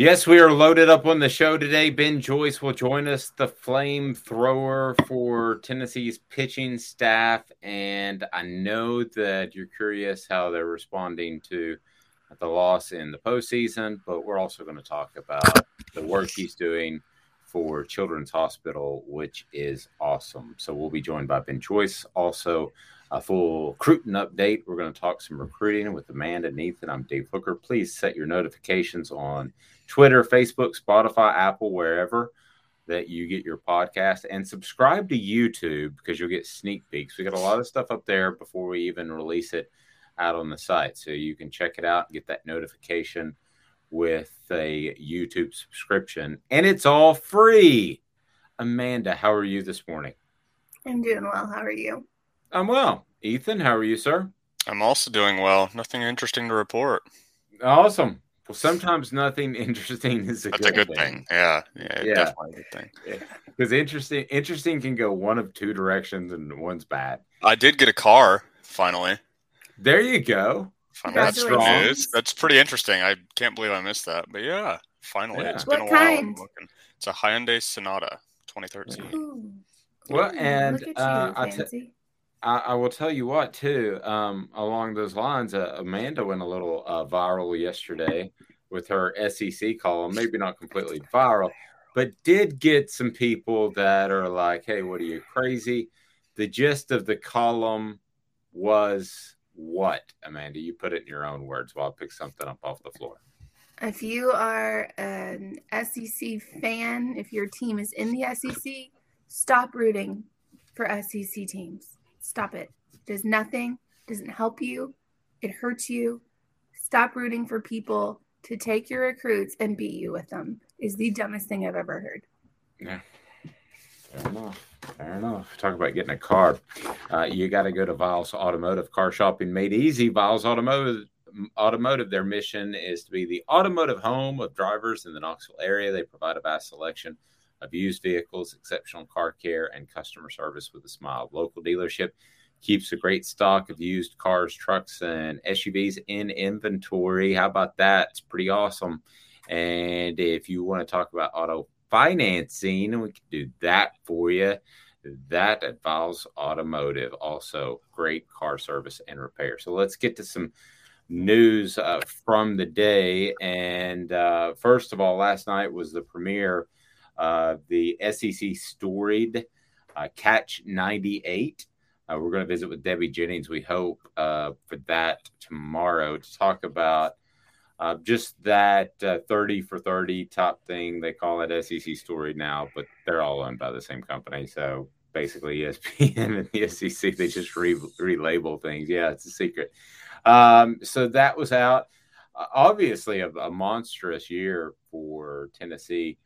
Yes, we are loaded up on the show today. Ben Joyce will join us, the flamethrower for Tennessee's pitching staff. And I know that you're curious how they're responding to the loss in the postseason, but we're also going to talk about the work he's doing for Children's Hospital, which is awesome. So we'll be joined by Ben Joyce. Also, a full recruiting update. We're going to talk some recruiting with Amanda and Ethan. I'm Dave Hooker. Please set your notifications on Twitter, Facebook, Spotify, Apple, wherever that you get your podcast, and subscribe to YouTube because you'll get sneak peeks. We got a lot of stuff up there before we even release it out on the site, so you can check it out and get that notification with a YouTube subscription, and it's all free. Amanda, how are you this morning? I'm doing well. How are you? I'm well. Ethan, how are you, sir? I'm also doing well. Nothing interesting to report. Awesome. Well, sometimes nothing interesting is a That's good a good thing. thing. Yeah, yeah, Yeah. definitely a good thing. Because interesting, interesting can go one of two directions, and one's bad. I did get a car finally. There you go. Finally, That's that's strong. news. That's pretty interesting. I can't believe I missed that, but yeah, finally. Yeah. It's What been a while. I'm kind? looking. It's a Hyundai Sonata, 2013. Ooh. Well, and look at you, uh, I, t- fancy. I, I will tell you what too. Um, along those lines, uh, Amanda went a little uh, viral yesterday with her SEC column. Maybe not completely viral, but did get some people that are like, "Hey, what are you crazy?" The gist of the column was what, Amanda? You put it in your own words. While I pick something up off the floor. If you are an SEC fan, if your team is in the SEC, stop rooting for SEC teams. Stop it. Does nothing. Doesn't help you. It hurts you. Stop rooting for people to take your recruits and beat you with them. Is the dumbest thing I've ever heard. Yeah. Fair enough. Fair enough. Talk about getting a car. Uh, you got to go to Viles Automotive. Car shopping made easy. Viles Automotive. Automotive. Their mission is to be the automotive home of drivers in the Knoxville area. They provide a vast selection of used vehicles, exceptional car care, and customer service with a smile. Local dealership keeps a great stock of used cars, trucks, and SUVs in inventory. How about that? It's pretty awesome. And if you want to talk about auto financing, we can do that for you. That at Viles Automotive, also great car service and repair. So let's get to some news uh, from the day. And uh, first of all, last night was the premiere uh, the SEC storied uh, Catch 98. Uh, we're going to visit with Debbie Jennings, we hope, uh, for that tomorrow to talk about uh, just that uh, 30 for 30 top thing. They call it SEC story now, but they're all owned by the same company. So basically, ESPN and the SEC, they just re- relabel things. Yeah, it's a secret. Um, so that was out. Obviously, a, a monstrous year for Tennessee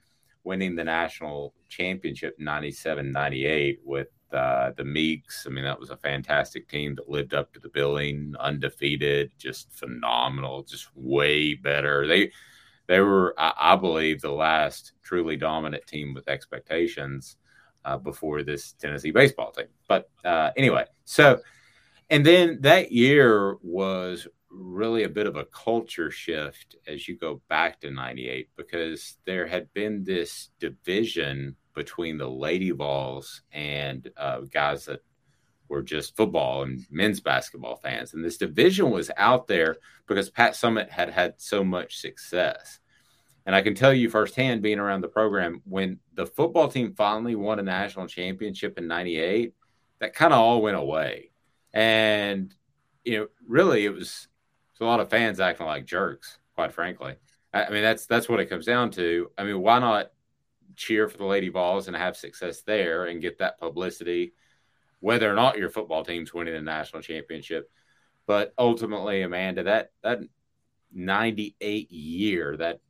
winning the national championship 97 98 with uh, the Meeks. I mean, that was a fantastic team that lived up to the billing, undefeated, just phenomenal, just way better. They they were, I, I believe, the last truly dominant team with expectations uh, before this Tennessee baseball team. But uh, anyway, so and then that year was really a bit of a culture shift as you go back to 98 because there had been this division between the Lady Vols and uh, guys that were just football and men's basketball fans. And this division was out there because Pat Summitt had had so much success. And I can tell you firsthand, being around the program, when the football team finally won a national championship in 98, that kind of all went away. And, you know, really it was a lot of fans acting like jerks, quite frankly. I, mean, that's that's what it comes down to. I mean, why not cheer for the Lady Vols and have success there and get that publicity, whether or not your football team's winning a national championship. But ultimately, Amanda, that that 98 year, that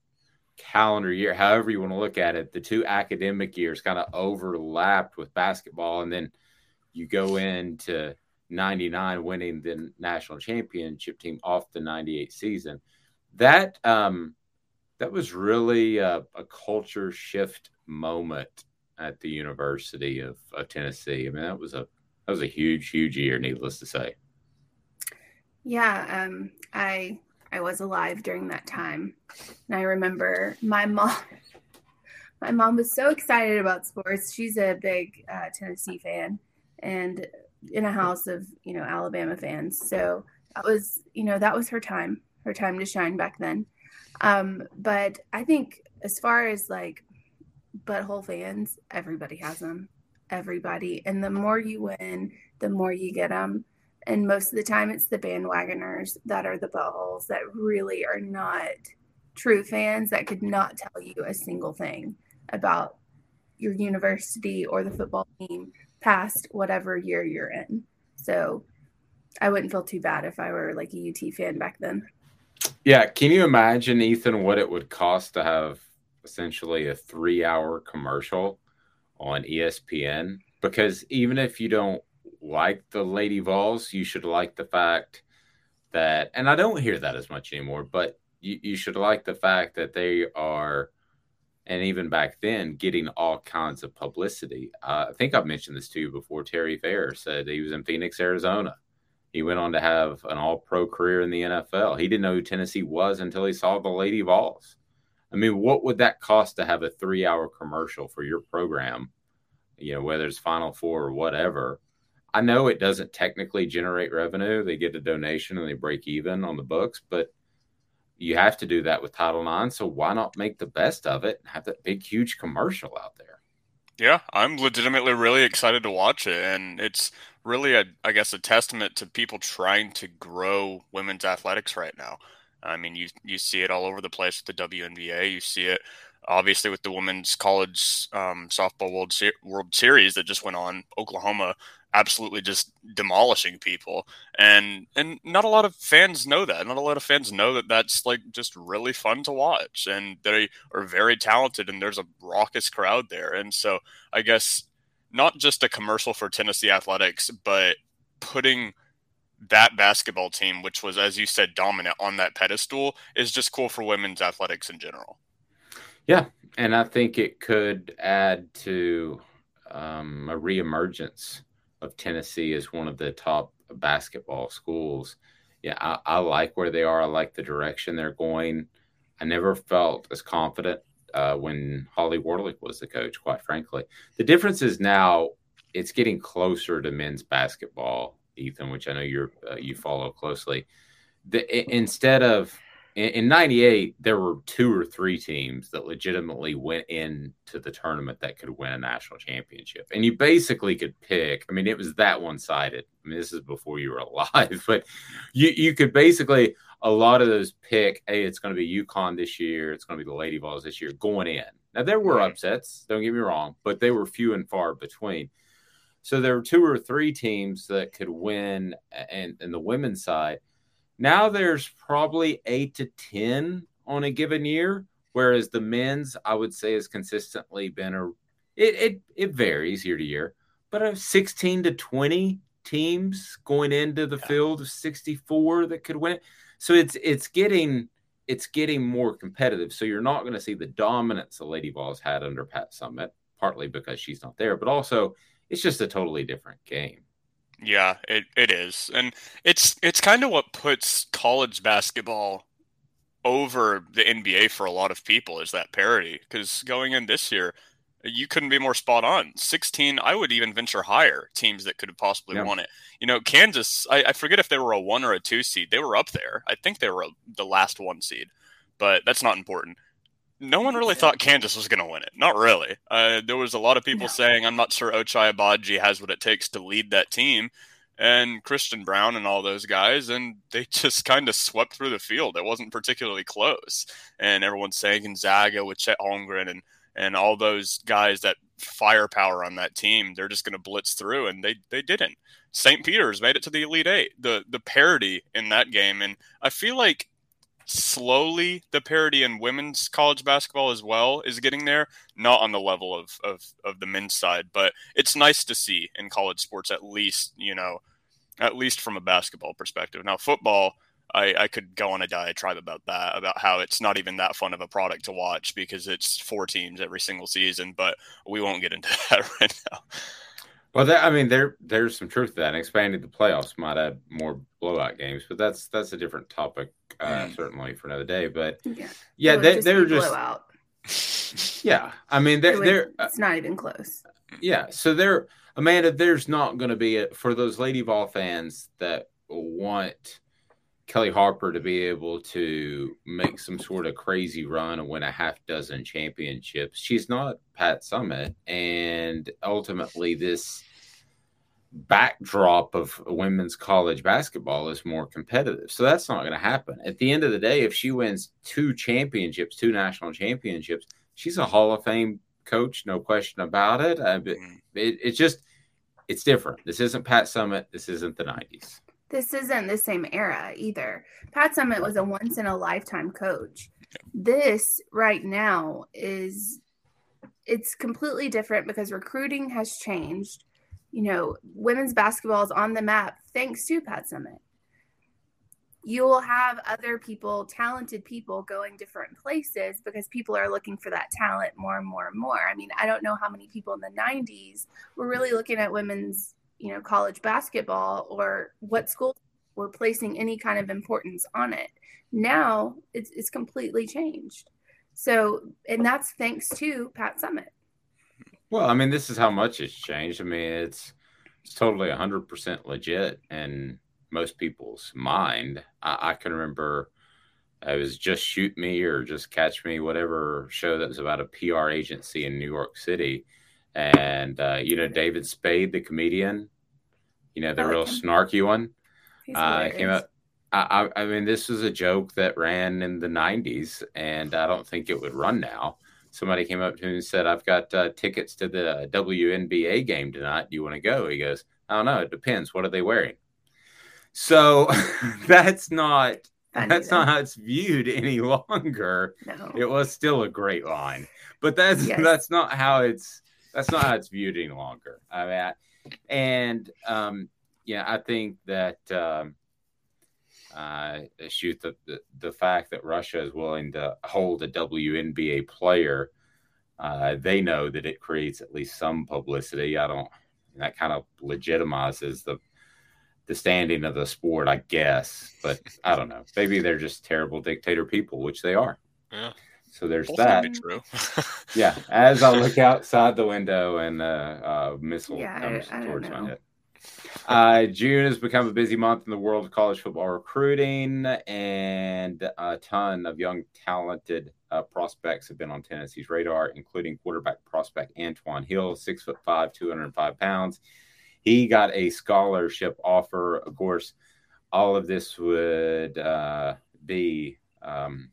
calendar year, however you want to look at it, the two academic years kind of overlapped with basketball. And then you go into 99 winning the national championship team off the 98 season. That um, that was really a, a, culture shift moment at the University of, of, Tennessee. I mean, that was a that was a huge, huge year, needless to say. Yeah, um, I I was alive during that time, and I remember my mom. My mom was so excited about sports. She's a big uh, Tennessee fan, and in a house of you know Alabama fans. So that was you know that was her time, her time to shine back then. Um, but I think as far as like butthole fans, everybody has them. Everybody, and the more you win, the more you get them. And most of the time, it's the bandwagoners that are the buttholes that really are not true fans that could not tell you a single thing about your university or the football team past whatever year you're in. So I wouldn't feel too bad if I were like a UT fan back then. Yeah. Can you imagine, Ethan, what it would cost to have essentially a three hour commercial on ESPN? Because even if you don't like the Lady Vols, you should like the fact that, and I don't hear that as much anymore, but you, you should like the fact that they are and even back then, getting all kinds of publicity. Uh, I think I've mentioned this to you before. Terry Fair said he was in Phoenix, Arizona. He went on to have an all pro career in the NFL. He didn't know who Tennessee was until he saw the Lady Vols. I mean, what would that cost to have a three hour commercial for your program? You know, whether it's Final Four or whatever. I know it doesn't technically generate revenue. They get a donation and they break even on the books, but you have to do that with Title IX. So why not make the best of it and have that big, huge commercial out there? Yeah, I'm legitimately really excited to watch it, and it's really a, I guess, a testament to people trying to grow women's athletics right now. I mean, you you see it all over the place with the WNBA. You see it obviously with the women's college um, softball world Se- World Series that just went on. Oklahoma absolutely just demolishing people. And and not a lot of fans know that. Not a lot of fans know that that's like just really fun to watch. And they are very talented and there's a raucous crowd there. And so i guess not just a commercial for tennessee athletics but putting that basketball team which was as you said dominant on that pedestal is just cool for women's athletics in general. Yeah. And i think it could add to um, a reemergence of Tennessee as one of the top basketball schools. Yeah, I, I, like where they are. I like the direction they're going. I never felt as confident uh, when Holly Warlick was the coach, quite frankly. The difference is now it's getting closer to men's basketball, Ethan, which I know you're uh, you follow closely. The, instead of in, 98 there were two or three teams that legitimately went into the tournament that could win a national championship. And you basically could pick i mean it was that one-sided. I mean this is before you were alive but you you could basically a lot of those pick hey it's going to be UConn this year it's going to be the lady vols this year going in. Now there were right. upsets don't get me wrong but they were few and far between. So there were two or three teams that could win and in the women's side now there's probably eight to 10 on a given year, whereas the men's, I would say, has consistently been a, it, it, it varies year to year, but a 16 to 20 teams going into the field of 64 that could win. So it's, it's getting, it's getting more competitive. So you're not going to see the dominance the Lady Vols had under Pat Summitt, partly because she's not there, but also it's just a totally different game. Yeah, it, it is. And it's it's kind of what puts college basketball over the NBA for a lot of people is that parity. Because going in this year, you couldn't be more spot on. 16, I would even venture higher teams that could have possibly yeah. won it. You know, Kansas, I, I, forget if they were a one or a two seed. They were up there. I think they were a, the last one seed, but that's not important no one really thought Kansas was going to win it. Not really. Uh, there was a lot of people no. saying, I'm not sure Ochai Agbaji has what it takes to lead that team. And Christian Braun and all those guys, and they just kind of swept through the field. It wasn't particularly close. And everyone's saying Gonzaga with Chet Holmgren and, and all those guys that firepower on that team, they're just going to blitz through, and they, they didn't. St. Peter's made it to the Elite Eight. The the parity in that game, and I feel like slowly the parity in women's college basketball as well is getting there not on the level of, of, of the men's side but it's nice to see in college sports at least you know at least from a basketball perspective. Now football I, I could go on a diatribe about that about how it's not even that fun of a product to watch because it's four teams every single season but we won't get into that right now well, that, I mean, there there's some truth to that. And expanding the playoffs might add more blowout games, but that's that's a different topic, uh, mm. certainly for another day. But yeah, yeah they, just they're just blowout. Yeah, I mean, they're, would, they're it's not even close. Yeah, so there, Amanda, there's not going to be a, for those Lady Vol fans that want Kellie Harper to be able to make some sort of crazy run and win a half dozen championships. She's not Pat Summitt. And ultimately, this backdrop of women's college basketball is more competitive. So that's not going to happen. At the end of the day, if she wins two championships, two national championships, she's a Hall of Fame coach, no question about it. Uh, it, it it's just, it's different. This isn't Pat Summitt. This isn't the 90s this isn't the same era either. Pat Summitt was a once in a lifetime coach. This right now is it's completely different because recruiting has changed. You know, women's basketball is on the map thanks to Pat Summitt. You will have other people, talented people going different places because people are looking for that talent more and more and more. I mean, I don't know how many people in the 90s were really looking at women's you know college basketball or what schools were placing any kind of importance on it. Now it's, it's completely changed. So and that's thanks to pat summitt. Well i mean this is how much it's changed. I mean it's it's totally 100% legit in most people's mind. I, I can remember uh, it was just shoot me or just catch me whatever show that was about a pr agency in new york city and uh, you know David Spade, the comedian, you know the like real him. snarky one, uh, came out. I, I, mean, this was a joke that ran in the '90s, and I don't think it would run now. Somebody came up to me and said, "I've got uh, tickets to the WNBA game tonight. Do you want to go?" He goes, "I don't know. It depends. What are they wearing?" So that's not that's not how it's viewed any longer. No. It was still a great line, but that's yes. that's not how it's that's not how it's viewed any longer. I mean, I, and um, yeah, I think that um, uh, shoot the, the, the fact that Russia is willing to hold a WNBA player, uh, they know that it creates at least some publicity. I don't. That kind of legitimizes the the standing of the sport, I guess. But I don't know. Maybe they're just terrible dictator people, which they are. Yeah. So there's Both that. True. yeah. As I look outside the window and uh, uh missile yeah, comes I, I towards my head. uh, June has become a busy month in the world of college football recruiting, and a ton of young, talented uh, prospects have been on Tennessee's radar, including quarterback prospect Antoine Hill, six foot five, 205 pounds. He got a scholarship offer. Of course, all of this would uh, be um,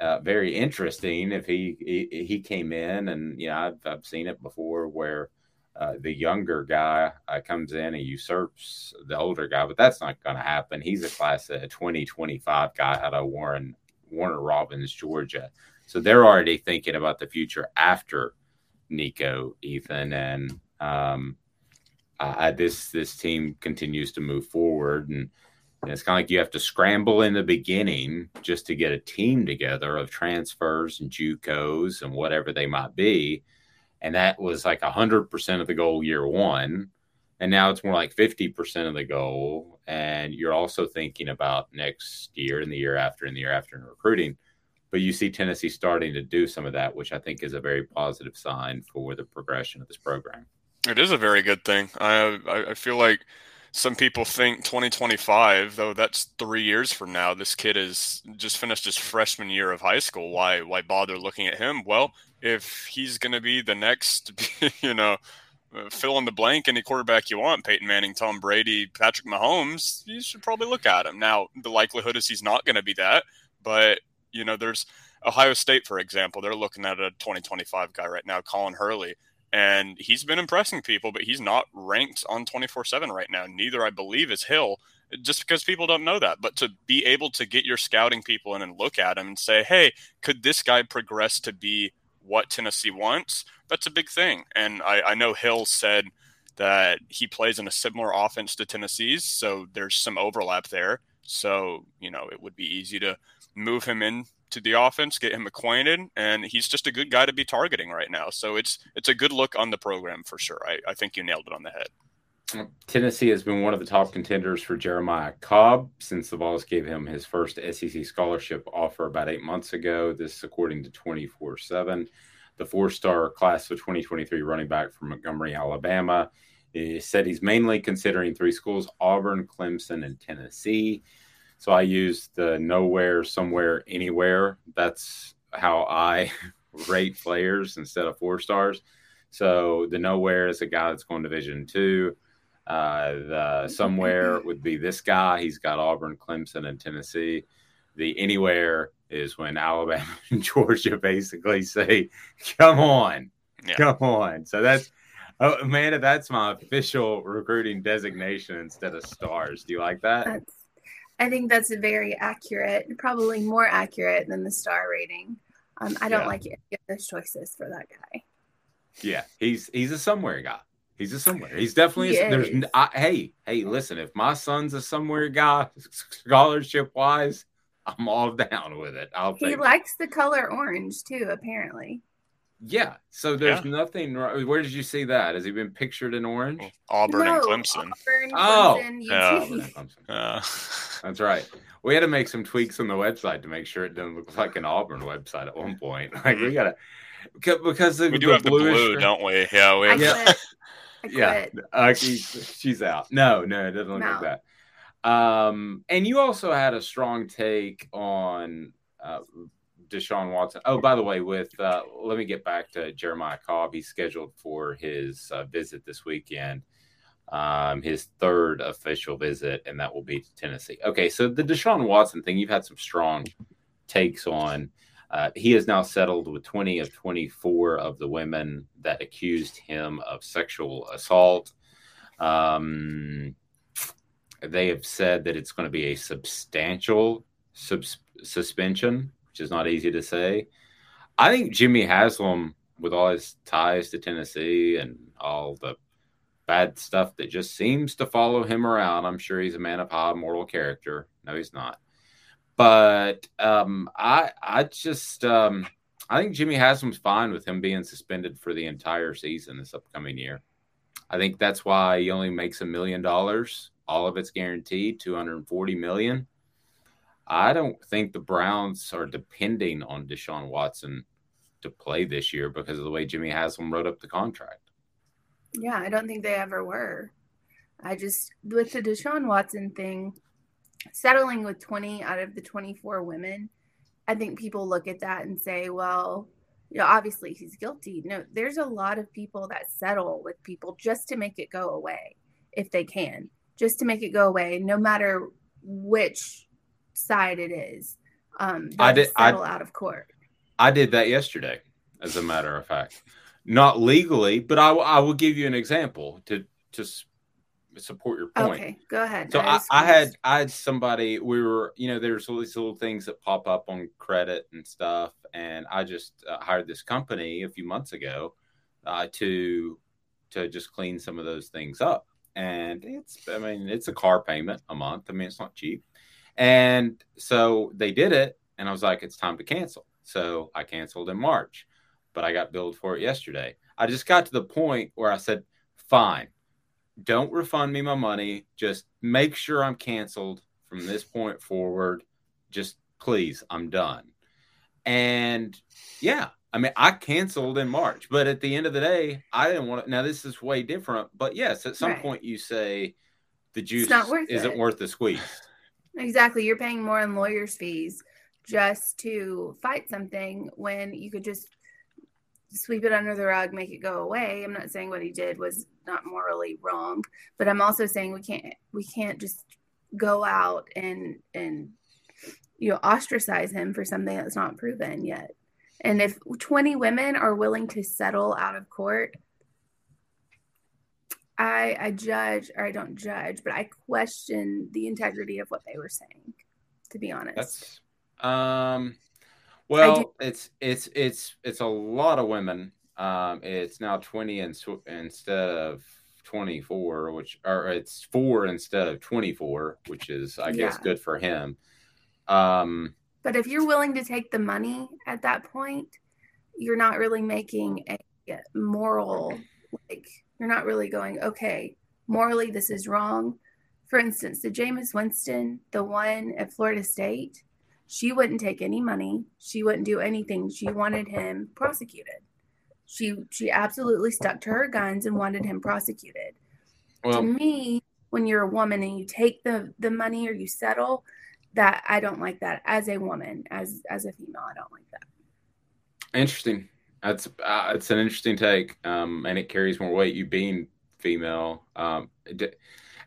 uh, very interesting if he, he, he came in, and you know I've I've seen it before where uh, the younger guy uh, comes in and usurps the older guy, but that's not going to happen. He's a class of 2025 guy out of Warren Warner Robins, Georgia. So they're already thinking about the future after Nico, Ethan, and um, this this team continues to move forward, and, and it's kind of like you have to scramble in the beginning just to get a team together of transfers and JUCOs and whatever they might be. And that was like 100% of the goal year one. And now it's more like 50% of the goal. And you're also thinking about next year and the year after and the year after in recruiting. But you see tennessee starting to do some of that which i think is a very positive sign for the progression of this program. It is a very good thing. I i feel like some people think 2025 though that's three years from now. This kid is just finished his freshman year of high school. Why why bother looking at him? Well if he's going to be the next you know uh, fill in the blank any quarterback you want peyton manning tom brady patrick mahomes you should probably look at him. Now the likelihood is he's not going to be that but you know there's ohio state for example. They're looking at a 2025 guy right now colin hurley and he's been impressing people, but he's not ranked on 24 7 right now. Neither, I believe, is Hill, just because people don't know that. But to be able to get your scouting people in and look at him and say, hey, could this guy progress to be what Tennessee wants? That's a big thing. And I, I know Hill said that he plays in a similar offense to Tennessee's, so there's some overlap there. So, you know, it would be easy to move him in to the offense, get him acquainted, and he's just a good guy to be targeting right now. So it's it's a good look on the program for sure. I, I think you nailed it on the head. Tennessee has been one of the top contenders for Jeremiah Cobb since the Vols gave him his first SEC scholarship offer about eight months ago. This, according to 24 7. The four star class of 2023 running back from Montgomery, Alabama, he said he's mainly considering three schools Auburn, Clemson, and Tennessee. So I use the nowhere, somewhere, anywhere. That's how I rate players instead of four stars. So the nowhere is a guy that's going to Division two. Uh, the somewhere would be this guy. He's got Auburn, Clemson, and Tennessee. The anywhere is when Alabama and Georgia basically say, "Come on, yeah. come on." So that's oh, Amanda. That's my official recruiting designation instead of stars. Do you like that? That's I think that's very accurate, probably more accurate than the star rating. Um, I don't yeah. like any of those choices for that guy. Yeah, he's he's a somewhere guy. He's a somewhere. He's definitely he a, there's. I, hey, hey, listen. If my son's a somewhere guy, scholarship wise, I'm all down with it. I'll. He likes it. the color orange too. Apparently. Yeah. So there's yeah. nothing. Where did you see that? Has he been pictured in orange? Auburn no, and Clemson. Auburn, oh, Clemson, yeah. Uh, That's right. We had to make some tweaks on the website to make sure it doesn't look like an Auburn website at one point. Like we gotta because we do have the blue, don't we? Yeah, we. Yeah. yeah. Uh, she's out. No, no, it doesn't look no. like that. Um, and you also had a strong take on uh, Deshaun Watson. Oh, by the way, with uh, let me get back to Jeremiah Cobb. He's scheduled for his uh, visit this weekend, um, his third official visit, and that will be to Tennessee. Okay, so the Deshaun Watson thing, you've had some strong takes on. Uh, he has now settled with 20 of 24 of the women that accused him of sexual assault. Um, they have said that it's going to be a substantial sub- suspension which is not easy to say. I think Jimmy Haslam, with all his ties to Tennessee and all the bad stuff that just seems to follow him around, I'm sure he's a man of high moral character. No, he's not. But um, I, I just, um, I think Jimmy Haslam's fine with him being suspended for the entire season this upcoming year. I think that's why he only makes a million dollars. All of it's guaranteed, 240 million. I don't think the Browns are depending on Deshaun Watson to play this year because of the way Jimmy Haslam wrote up the contract. Yeah, I don't think they ever were. I just with the Deshaun Watson thing, settling with 20 out of the 24 women, I think people look at that and say, well, you know, obviously he's guilty. No, there's a lot of people that settle with people just to make it go away if they can, just to make it go away, no matter which side it is. Um, I did settle I, out of court. I did that yesterday, as a matter of fact, not legally, but I, I will give you an example to to support your point. Okay, go ahead. So I, I, had I had somebody we were you know there's all these little things that pop up on credit and stuff, and I just uh, hired this company a few months ago uh, to to just clean some of those things up, and it's I mean it's a car payment a month. I mean it's not cheap, and so they did it, and I was like it's time to cancel. So I canceled in March, but I got billed for it yesterday. I just got to the point where I said, fine don't refund me my money. Just make sure I'm canceled from this point forward. Just please, I'm done. And yeah, I mean, I canceled in March, but at the end of the day, I didn't want to. Now, this is way different, but yes, at some right. point you say the juice worth isn't it. worth the squeeze. Exactly. You're paying more in lawyer's fees just to fight something when you could just sweep it under the rug, make it go away. I'm not saying what he did was not morally wrong, but I'm also saying we can't we can't just go out and and you know ostracize him for something that's not proven yet. And if 20 women are willing to settle out of court, I I judge or I don't judge, but I question the integrity of what they were saying. To be honest, that's um well, it's it's it's it's a lot of women. Um, it's now twenty in, instead of twenty four, which or it's four instead of twenty four, which is I guess yeah. good for him. Um, but if you're willing to take the money at that point, you're not really making a moral like you're not really going okay morally this is wrong. For instance, the Jameis Winston, the one at Florida State, she wouldn't take any money. She wouldn't do anything. She wanted him prosecuted. She she absolutely stuck to her guns and wanted him prosecuted. Well, to me, when you're a woman and you take the the money or you settle, that I don't like that as a woman, as as a female, I don't like that. Interesting. That's uh, it's an interesting take, um, and it carries more weight. You being female, um,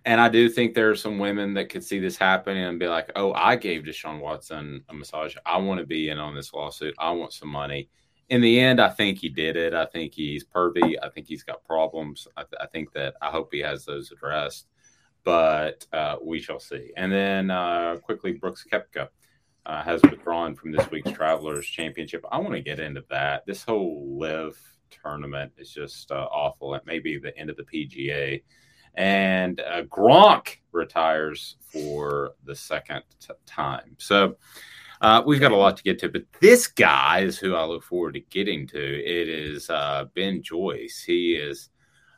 and I do think there are some women that could see this happening and be like, oh, I gave Deshaun Watson a massage. I want to be in on this lawsuit. I want some money. In the end, I think he did it. I think he's pervy. I think he's got problems. I, th- I think that I hope he has those addressed, but uh, we shall see. And then uh, quickly, Brooks Koepka. Uh, has withdrawn from this week's Travelers Championship. I want to get into that. This whole LIV tournament is just uh, awful. It may be the end of the PGA and uh, Gronk retires for the second t- time. So uh, we've got a lot to get to, but this guy is who I look forward to getting to. It is uh, Ben Joyce. He is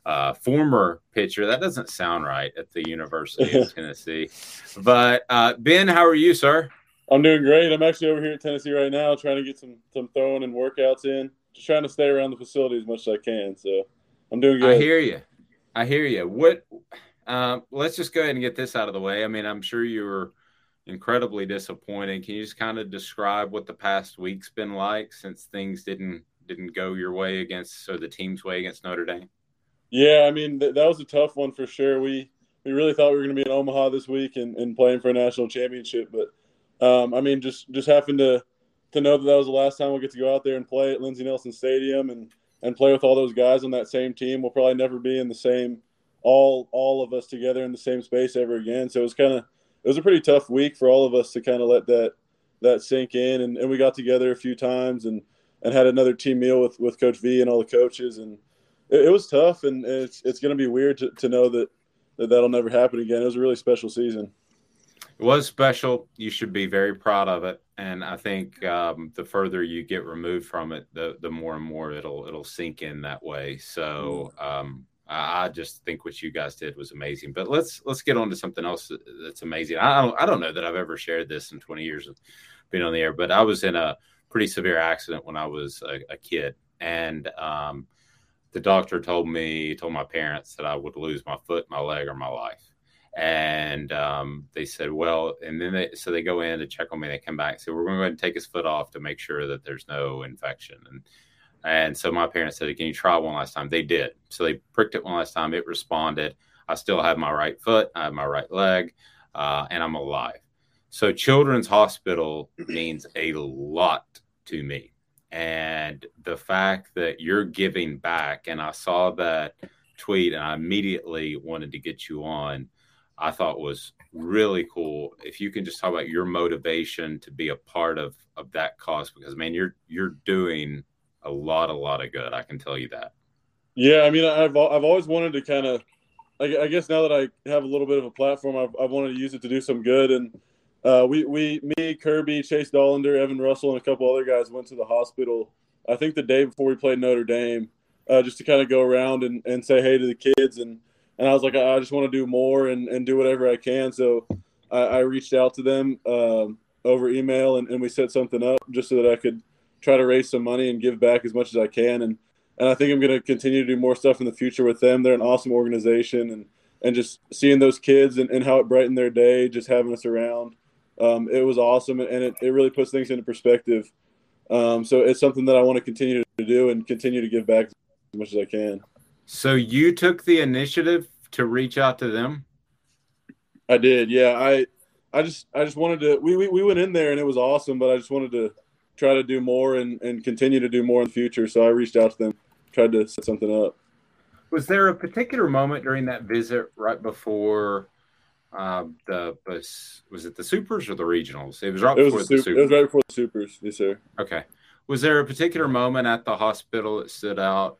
a former pitcher. That doesn't sound right at the University of Tennessee. But uh, Ben, how are you, sir? I'm doing great. I'm actually over here at Tennessee right now, trying to get some some throwing and workouts in. Just trying to stay around the facility as much as I can. So I'm doing good. I hear you. I hear you. What? Uh, let's just go ahead and get this out of the way. I mean, I'm sure you were incredibly disappointed. Can you just kind of describe what the past week's been like since things didn't didn't go your way against so the team's way against Notre Dame? Yeah, I mean th- that was a tough one for sure. We we really thought we were going to be in Omaha this week and, and playing for a national championship, but um, I mean just just having to to know that that was the last time we'll get to go out there and play at Lindsey Nelson Stadium and and play with all those guys on that same team. We'll probably never be in the same all all of us together in the same space ever again. So it was kind of it was a pretty tough week for all of us to kind of let that that sink in. And, and we got together a few times and and had another team meal with with Coach V and all the coaches. And it, it was tough. And it's it's going to be weird to, to know that, that that'll never happen again. It was a really special season. It was special. You should be very proud of it and I think um, the further you get removed from it, the the more and more it'll it'll sink in that way. So mm. um, I, I, just think what you guys did was amazing. But let's let's get on to something else that's amazing. I don't I don't know that I've ever shared this in 20 years of being on the air, but I was in a pretty severe accident when I was a, a kid, and um, the doctor told me, told my parents that I would lose my foot, my leg, or my life. And um, they said, well, and then they, so they go in to check on me. They come back, and say, we're going to go ahead and take his foot off to make sure that there's no infection. And and so my parents said, can you try one last time? They did. So they pricked it one last time. It responded. I still have my right foot, I have my right leg, uh, and I'm alive. So Children's Hospital means a lot to me and the fact that you're giving back and i saw that tweet and i immediately wanted to get you on i thought was really cool if you can just talk about your motivation to be a part of of that cause because man you're you're doing a lot a lot of good i can tell you that yeah i mean i've i've always wanted to kind of I, guess now that i have a little bit of a platform I've, I've wanted to use it to do some good and uh, we, we, me, Kirby, Chase Dollander, Evan Russell, and a couple other guys went to the hospital. I think the day before we played Notre Dame, uh, just to kind of go around and, and say hey to the kids. And, and I was like, I, just want to do more and, and do whatever I can. So I, I reached out to them um, over email and, and we set something up just so that I could try to raise some money and give back as much as I can. And, and I think I'm going to continue to do more stuff in the future with them. They're an awesome organization and, and just seeing those kids and, and how it brightened their day, just having us around um, it was awesome and it, it really puts things into perspective. Um, so it's something that I want to continue to do and continue to give back as much as I can. So you took the initiative to reach out to them. I did. Yeah. I, I just, I just wanted to, we, we, we went in there and it was awesome, but I just wanted to try to do more and, and continue to do more in the future. So I reached out to them, tried to set something up. Was there a particular moment during that visit right before uh, the was was it the supers or the regionals? It was right it before was the supers. It was right before the supers. Yes, sir. Okay. Was there a particular moment at the hospital that stood out,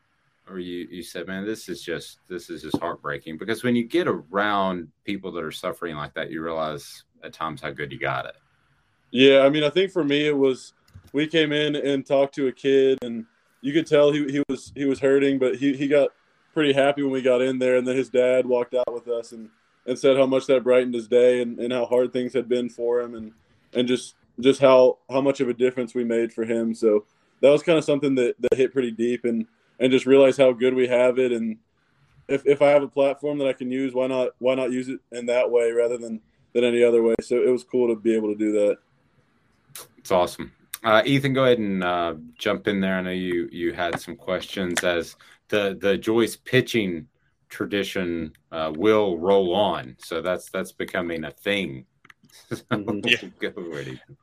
or you you said, "Man, this is just this is just heartbreaking"? Because when you get around people that are suffering like that, you realize at times how good you got it. Yeah, I mean, I think for me it was we came in and talked to a kid, and you could tell he he was he was hurting, but he he got pretty happy when we got in there, and then his dad walked out with us and and said how much that brightened his day and, and how hard things had been for him and and just just how how much of a difference we made for him. So that was kind of something that, that hit pretty deep and and just realize how good we have it and if, if I have a platform that I can use, why not why not use it in that way rather than than any other way? So it was cool to be able to do that. It's awesome. Uh, Ethan, go ahead and uh, jump in there. I know you you had some questions as the the Joyce pitching tradition uh, will roll on. So that's that's becoming a thing. Yeah.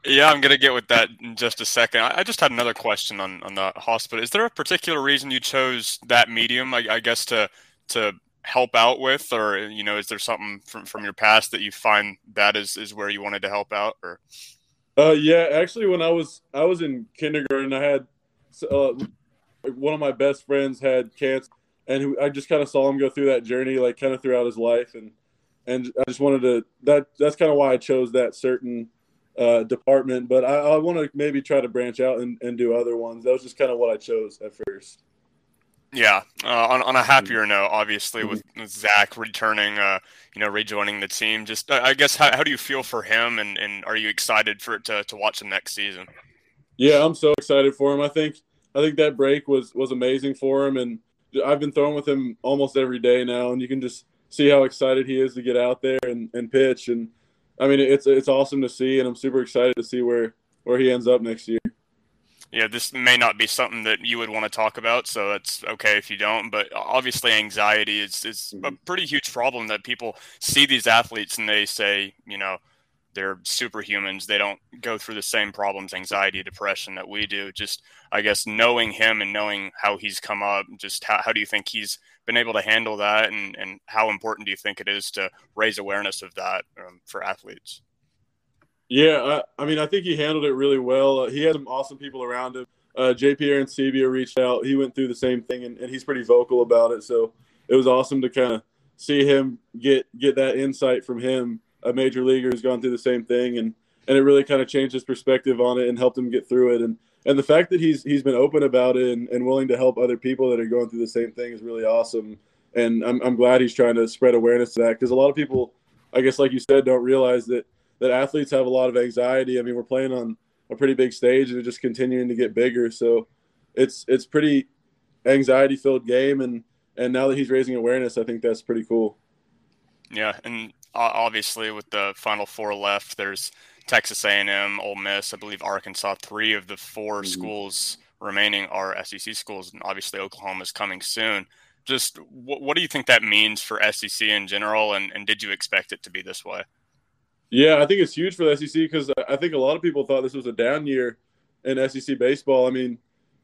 yeah, I'm gonna get with that in just a second. I, I, just had another question on on the hospital. Is there a particular reason you chose that medium? I, I guess to to help out with, or you know, is there something from from your past that you find that is is where you wanted to help out, or? Uh, yeah, actually, when I was I was in kindergarten, I had uh, one of my best friends had cancer and I just kind of saw him go through that journey, like kind of throughout his life, and and I just wanted to that that's kind of why I chose that certain uh, department. But I, I want to maybe try to branch out and, and do other ones. That was just kind of what I chose at first. Yeah, uh, on, on a happier note, obviously with, with Zach returning, uh, you know, rejoining the team. Just, I guess, how, how do you feel for him, and, and are you excited for it to, to watch him next season? Yeah, I'm so excited for him. I think I think that break was was amazing for him, and I've been throwing with him almost every day now, and you can just see how excited he is to get out there and, and pitch. And I mean, it's it's awesome to see, and I'm super excited to see where where he ends up next year. Yeah, this may not be something that you would want to talk about, so it's okay if you don't. But obviously, anxiety is is a mm-hmm. pretty huge problem that people see these athletes and they say, you know, they're superhumans. They don't go through the same problems, anxiety, depression that we do. Just, I guess, knowing him and knowing how he's come up, just how, how do you think he's been able to handle that? And, and how important do you think it is to raise awareness of that um, for athletes? Yeah, I, I, mean, I think he handled it really well. Uh, he had some awesome people around him. Uh, JP Arencibia reached out. He went through the same thing, and, and he's pretty vocal about it. So it was awesome to kind of see him get get that insight from him a major leaguer who's gone through the same thing, and and it really kind of changed his perspective on it and helped him get through it. And and the fact that he's he's been open about it and, and willing to help other people that are going through the same thing is really awesome. And I'm I'm glad he's trying to spread awareness to that because a lot of people, I guess, like you said, don't realize that that athletes have a lot of anxiety. I mean, we're playing on a pretty big stage and just continuing to get bigger. So it's it's pretty anxiety filled game, and and now that he's raising awareness, I think that's pretty cool. Yeah, and obviously with the Final Four left, there's Texas A&M, Ole Miss, I believe Arkansas. Three of the 4 mm-hmm. schools remaining are SEC schools, and obviously Oklahoma is coming soon. Just what, what do you think that means for SEC in general, and, and did you expect it to be this way? Yeah, I think it's huge for the SEC because I think a lot of people thought this was a down year in SEC baseball. I mean,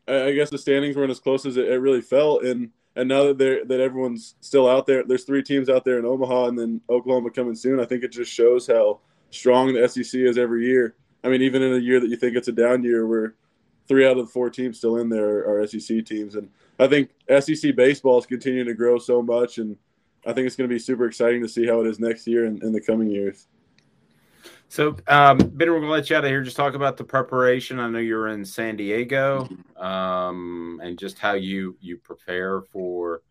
I guess the standings weren't as close as it, really felt, and and now that they're that everyone's still out there, there's three teams out there in Omaha, and then Oklahoma coming soon. I think it just shows how strong the SEC is every year. I mean, even in a year that you think it's a down year, where three out of the four teams still in there are SEC teams, and I think SEC baseball is continuing to grow so much, and I think it's going to be super exciting to see how it is next year and in the coming years. So, um, Ben, we're going to let you out of here. Just talk about the preparation. I know you're in San Diego, um, and just how you you prepare for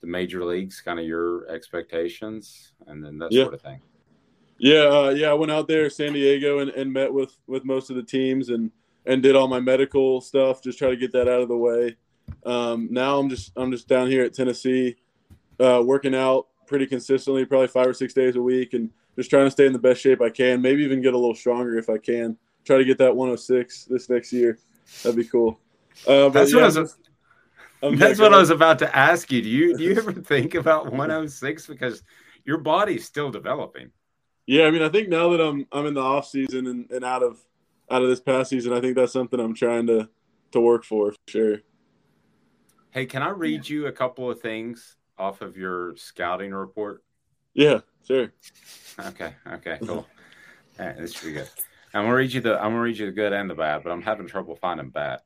the major leagues, kind of your expectations, and then that yeah. sort of thing. Yeah, uh, yeah. I went out there, San Diego, and, and met with with most of the teams, and and did all my medical stuff. Just try to get that out of the way. Um, now I'm just I'm just down here at Tennessee, uh, working out pretty consistently, probably five or six days a week, and just trying to stay in the best shape I can. Maybe even get a little stronger if I can. Try to get that 106 this next year. That'd be cool. Uh, that's yeah, what I was. that's what I was about to ask you. Do you do you ever think about 106 because your body's still developing? Yeah, I mean, I think now that I'm I'm in the off season and, and out of out of this past season, I think that's something I'm trying to to work for, for sure. Hey, can I read you a couple of things off of your scouting report? Yeah, sure. Okay. Okay. Cool. All right, this should be good. I'm gonna read you the I'm gonna read you the good and the bad, but I'm having trouble finding bad.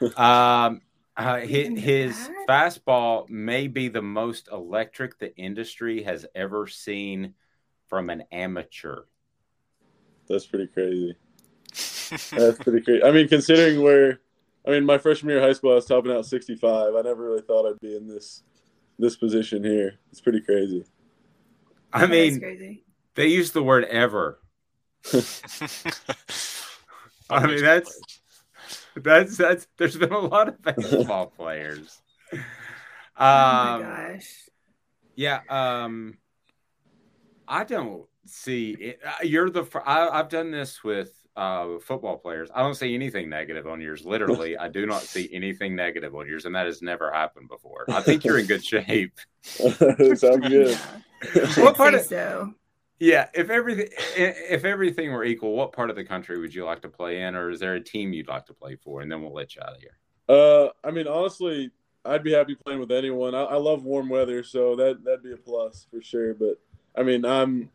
Um, uh, his, his fastball may be the most electric the industry has ever seen from an amateur. That's pretty crazy. That's pretty crazy. I mean, considering where, I mean, my freshman year of high school, I was topping out 65. I never really thought I'd be in this this position here. It's pretty crazy. I mean, they use the word ever. I mean, that's that's that's. There's been a lot of baseball players. Um, oh my gosh. Yeah. Um, I don't see it. Uh, you're the. I, I've done this with uh, football players. I don't see anything negative on yours. Literally, I do not see anything negative on yours, and that has never happened before. I think you're in good shape. Sounds good. what part of so? Yeah, if everything if everything were equal, what part of the country would you like to play in, or is there a team you'd like to play for? And then we'll let you out of here. Uh, I mean, honestly, I'd be happy playing with anyone. I, I love warm weather, so that that'd be a plus for sure. But I mean, I'm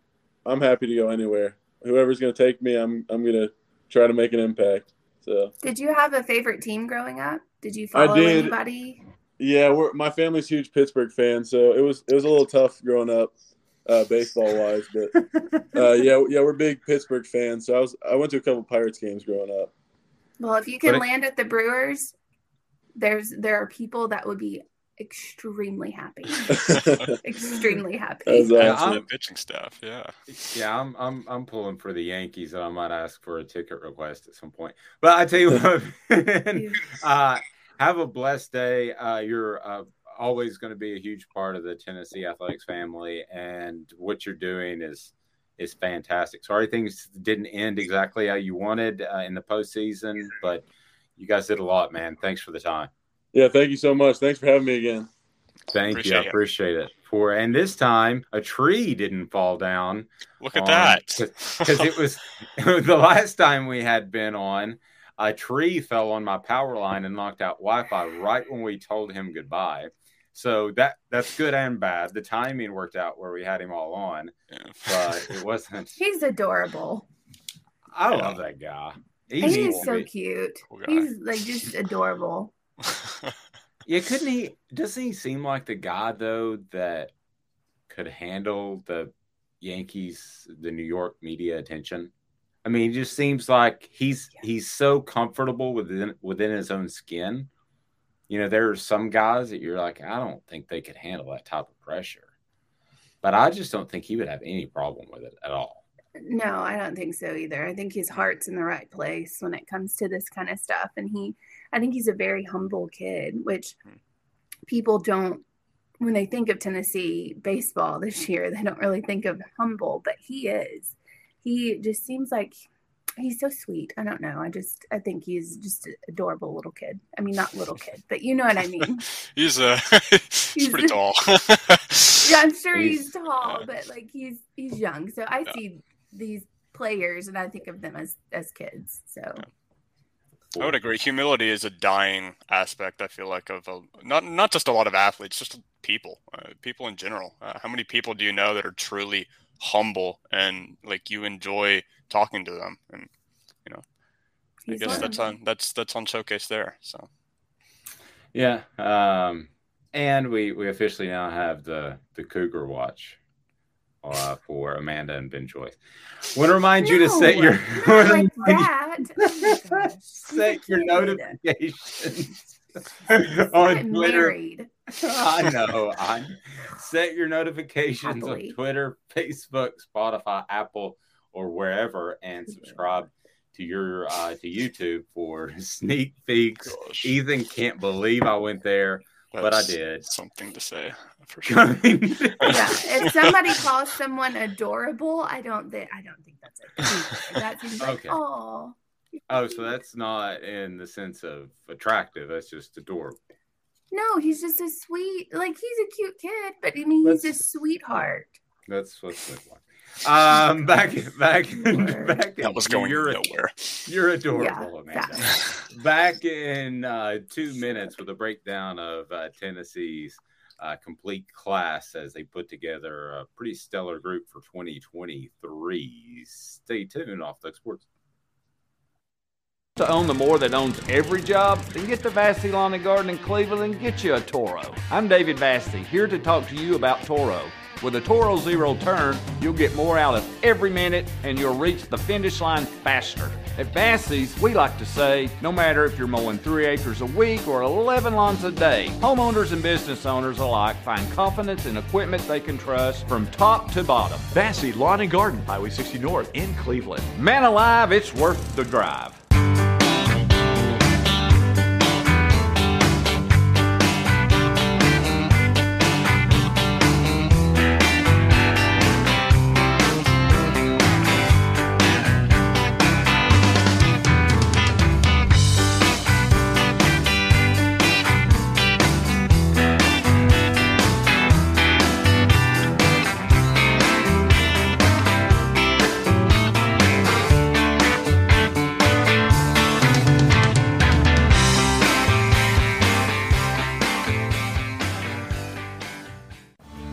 I'm happy to go anywhere. Whoever's going to take me, I'm I'm going to try to make an impact. So, did you have a favorite team growing up? Did you follow did. anybody? Yeah, we're, my family's huge Pittsburgh fan, so it was it was a little tough growing up uh, baseball wise. But uh, yeah, yeah, we're big Pittsburgh fans. So I was I went to a couple Pirates games growing up. Well, if you can but land at the Brewers, there's there are people that would be extremely happy. extremely happy. That's awesome. pitching staff, yeah. Yeah, I'm I'm I'm pulling for the Yankees, and I might ask for a ticket request at some point. But I tell you what, uh, have a blessed day. Uh, you're uh, always going to be a huge part of the Tennessee athletics family, and what you're doing is is fantastic. Sorry things didn't end exactly how you wanted uh, in the postseason, but you guys did a lot, man. Thanks for the time. Yeah, thank you so much. Thanks for having me again. Thank appreciate you. I appreciate it. For and this time a tree didn't fall down. Look at on, that. Because it was the last time we had been on, a tree fell on my power line and knocked out Wi-Fi right when we told him goodbye. So that that's good and bad. The timing worked out where we had him all on, yeah. but it wasn't. He's adorable. I yeah. love that guy. He's, he's so cute. Cool he's like just adorable. yeah, couldn't he? Doesn't he seem like the guy though that could handle the Yankees, the New York media attention? I mean, he just seems like he's he's so comfortable within within his own skin you know, there are some guys that you're like, I don't think they could handle that type of pressure. But I just don't think he would have any problem with it at all. No, I don't think so either. I think his heart's in the right place when it comes to this kind of stuff. And he, I think he's a very humble kid, which people don't when they think of Tennessee baseball this year, they don't really think of Humble, but he is. He just seems like he's so sweet. I don't know. I just I think he's just an adorable little kid. I mean, not little kid, but you know what I mean. he's uh he's, he's pretty tall. yeah, I'm sure he's, he's tall, but like he's he's young. So I yeah. see these players and I think of them as as kids. So. Yeah. I would agree. Humility is a dying aspect. I feel like of a, not not just a lot of athletes, just people, uh, people in general. Uh, how many people do you know that are truly humble and like you enjoy talking to them? And you know, I guess that's on that's that's on showcase there. So yeah, um, and we we officially now have the the Cougar Watch uh, for Amanda and Ben Joyce. I want to remind no, you to set your like oh set your notifications on Twitter. Married. I know. I set your notifications Happily. on Twitter, Facebook, Spotify, Apple, or wherever, and subscribe to your uh, to YouTube for sneak peeks. Gosh. Ethan can't believe I went there, That's but I did. Something to say for sure. yeah, if somebody calls someone adorable, I don't think I don't think that's a that seems like okay. oh. Oh, so that's not in the sense of attractive. That's just adorable. No, he's just a sweet, like he's a cute kid, but I mean, he's that's, a sweetheart. That's what's like. Um, back, back, back. That was going you're nowhere. you're adorable, yeah, Amanda. back in uh, two minutes with a breakdown of uh, Tennessee's uh, complete class as they put together a pretty stellar group for 2023. Stay tuned off the sports. To own the more that owns every job, then get to Vassy Lawn and Garden in Cleveland and get you a Toro. I'm David Vassy, here to talk to you about Toro. With a Toro Zero Turn, you'll get more out of every minute and you'll reach the finish line faster. At Vassy's, we like to say no matter if you're mowing three acres a week or 11 lawns a day, homeowners and business owners alike find confidence in equipment they can trust from top to bottom. Vassy Lawn and Garden, Highway 60 North in Cleveland. Man alive, it's worth the drive.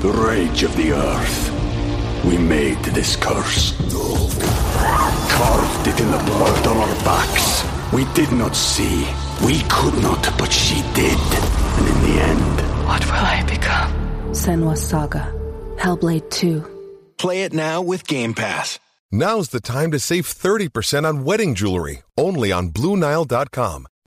The rage of the earth. We made this curse. Carved it in the blood on our backs. We did not see. We could not, but she did. And in the end... What will I become? Senua's Saga. Hellblade 2. Play it now with Game Pass. Now's the time to save 30% on wedding jewelry. Only on Blue BlueNile.com.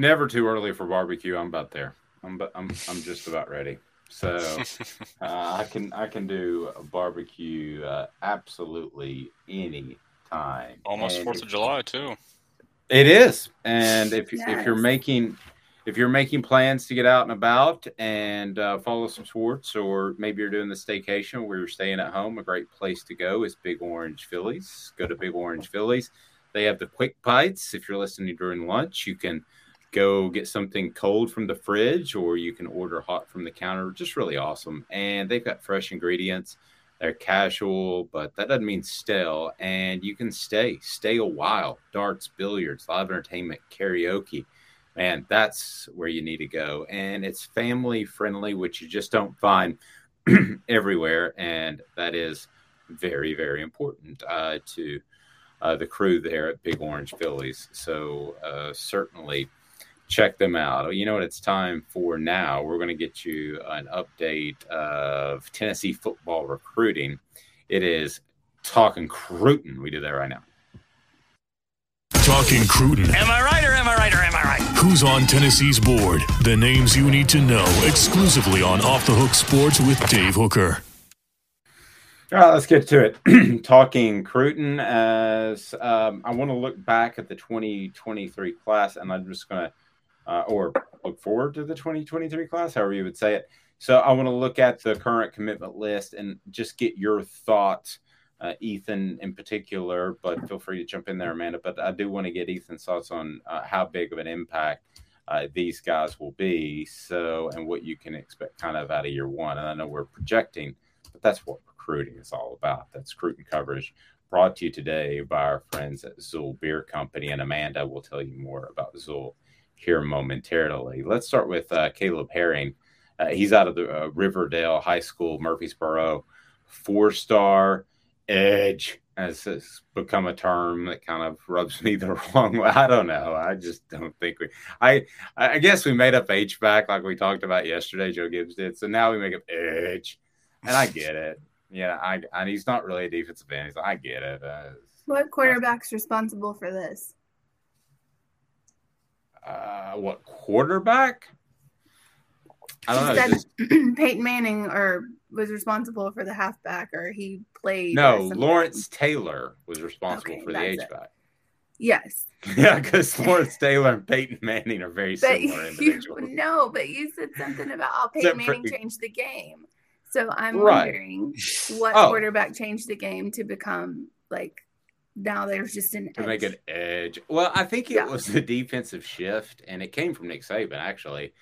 Never too early for barbecue. I'm about there. I'm I'm I'm just about ready. So uh, I can I can do a barbecue uh, absolutely any time. Almost Fourth of July too. It is, and if yes. if you're making if you're making plans to get out and about and uh, follow some sports, or maybe you're doing the staycation where you're staying at home, a great place to go is Big Orange Phillies. Go to Big Orange Phillies. They have the quick bites. If you're listening during lunch, you can go get something cold from the fridge or you can order hot from the counter. Just really awesome. And they've got fresh ingredients. They're casual, but that doesn't mean stale. And you can stay, stay a while. Darts, billiards, live entertainment, karaoke. Man, that's where you need to go. And it's family friendly, which you just don't find everywhere. And that is very, very important uh, to uh, the crew there at Big Orange Phillies. So uh, certainly check them out. You know what it's time for now? We're going to get you an update of Tennessee football recruiting. It is Talking Cruton. We do that right now. Talking Cruton. Am I right or am I right or am I right? Who's on Tennessee's board? The names you need to know exclusively on Off the Hook Sports with Dave Hooker. All right, let's get to it. Talking Cruton as um, I want to look back at the 2023 class, and I'm just going to uh, or look forward to the 2023 class, however you would say it. So I want to look at the current commitment list and just get your thoughts, uh, Ethan in particular, but feel free to jump in there, Amanda. But I do want to get Ethan's thoughts on uh, how big of an impact uh, these guys will be. So, and what you can expect kind of out of year one. And I know we're projecting, but that's what recruiting is all about. That's recruiting coverage brought to you today by our friends at XUL Beer Company. And Amanda will tell you more about XUL here momentarily. Let's start with uh, Caleb Herring. Uh, he's out of the uh, Riverdale High School, Murfreesboro, four star edge has, has become a term that kind of rubs me the wrong way. I don't know. I just don't think we. I I guess we made up H back like we talked about yesterday. Joe Gibbs did. So now we make up edge, and I get it. Yeah, I and he's not really a defensive end. He's, I get it. Uh, what quarterback's responsible for this? Uh, what quarterback? I don't know. Just... Peyton Manning or was responsible for the halfback, or he played. No, Lawrence Taylor was responsible okay, for the H back. Yes. Yeah, because Lawrence Taylor and Peyton Manning are very but similar individuals. You, no, but you said something about how Peyton Manning changed the game. So I'm right. wondering what oh. quarterback changed the game to become like now there's just an to edge. make an edge. Well, I think it yeah. was the defensive shift, and it came from Nick Saban. Actually,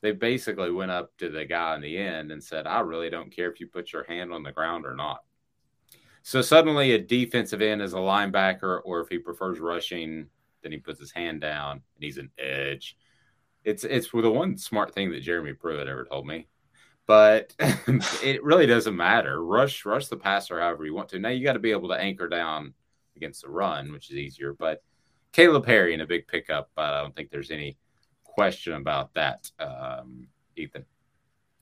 they basically went up to the guy in the end and said, "I really don't care if you put your hand on the ground or not." So suddenly, a defensive end is a linebacker, or if he prefers rushing, then he puts his hand down and he's an edge. It's it's the one smart thing that Jeremy Pruitt ever told me but it really doesn't matter. Rush, rush the passer however you want to. Now you got to be able to anchor down against the run, which is easier. But Caleb Perry in a big pickup. But I don't think there's any question about that, um, Ethan.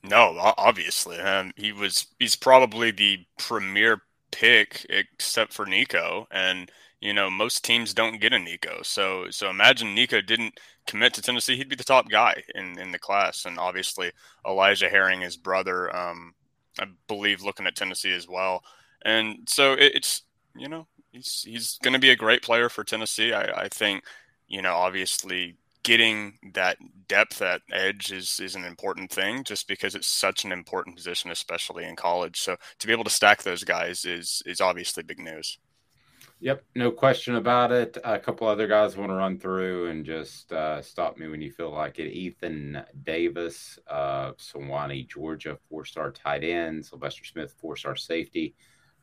No, obviously, um, he was. He's probably the premier pick, except for Nico, and you know most teams don't get a Nico. So, so imagine Nico didn't commit to Tennessee, he'd be the top guy in in the class, and obviously Elijah Herring, his brother, um, I believe, looking at Tennessee as well. And so it, it's you know he's he's going to be a great player for Tennessee. I, I think you know obviously getting that depth at edge is is an important thing just because it's such an important position especially in college. So to be able to stack those guys is is obviously big news. Yep no question about it. A couple other guys want to run through and just uh, stop me when you feel like it. Ethan davis of Suwanee, georgia four-star tight end. Sylvester smith four-star safety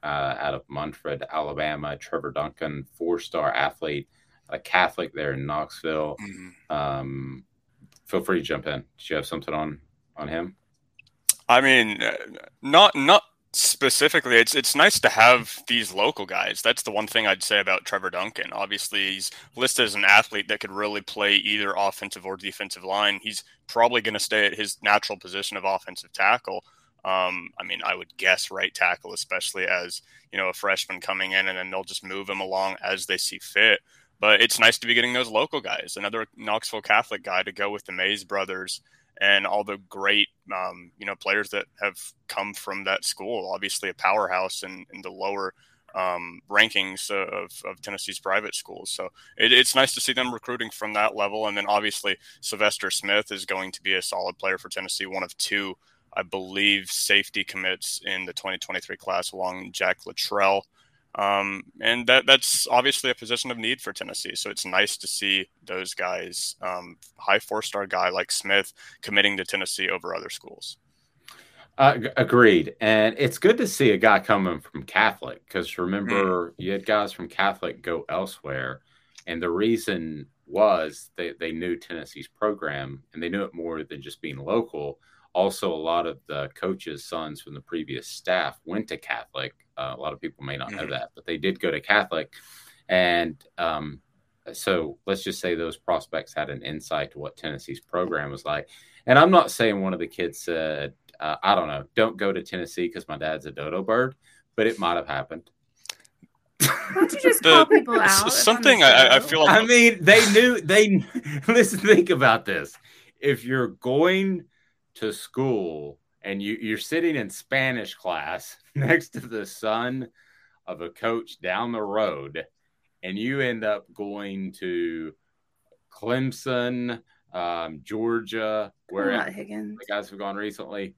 uh, out of Montford, Alabama. Trevor Duncan, four star athlete, a Catholic there in Knoxville. Mm-hmm. Um, feel free to jump in. Do you have something on on him? I mean, uh, not not specifically. It's it's nice to have these local guys. That's the one thing I'd say about Trevor Duncan. Obviously, he's listed as an athlete that could really play either offensive or defensive line. He's probably going to stay at his natural position of offensive tackle. Um, I mean, I would guess right tackle, especially as you know a freshman coming in, and then they'll just move him along as they see fit. But it's nice to be getting those local guys. Another Knoxville Catholic guy to go with the Mays brothers and all the great um, you know players that have come from that school. Obviously, a powerhouse in, in the lower um, rankings of, of Tennessee's private schools. So it, it's nice to see them recruiting from that level. And then obviously Sylvester Smith is going to be a solid player for Tennessee, one of two, I believe, safety commits in the 2023 class along Jack Luttrell. Um, and that that's obviously a position of need for Tennessee. So it's nice to see those guys, um, high four star guy like Smith, committing to Tennessee over other schools. Uh, agreed. And it's good to see a guy coming from Catholic because remember, mm. you had guys from Catholic go elsewhere. And the reason was they, they knew Tennessee's program and they knew it more than just being local. Also, a lot of the coaches' sons from the previous staff went to Catholic. Uh, a lot of people may not know mm-hmm. that, but they did go to Catholic. And um, so let's just say those prospects had an insight to what Tennessee's program was like. And I'm not saying one of the kids said, uh, I don't know. Don't go to Tennessee because my dad's a dodo bird, but it might have happened. Don't you just call people out? Something I, I, feel like. I mean, they knew. They listen. Think about this. If you're going to school and you, you're sitting in Spanish class next to the son of a coach down the road, and you end up going to Clemson, um, Georgia, where the guys have gone recently,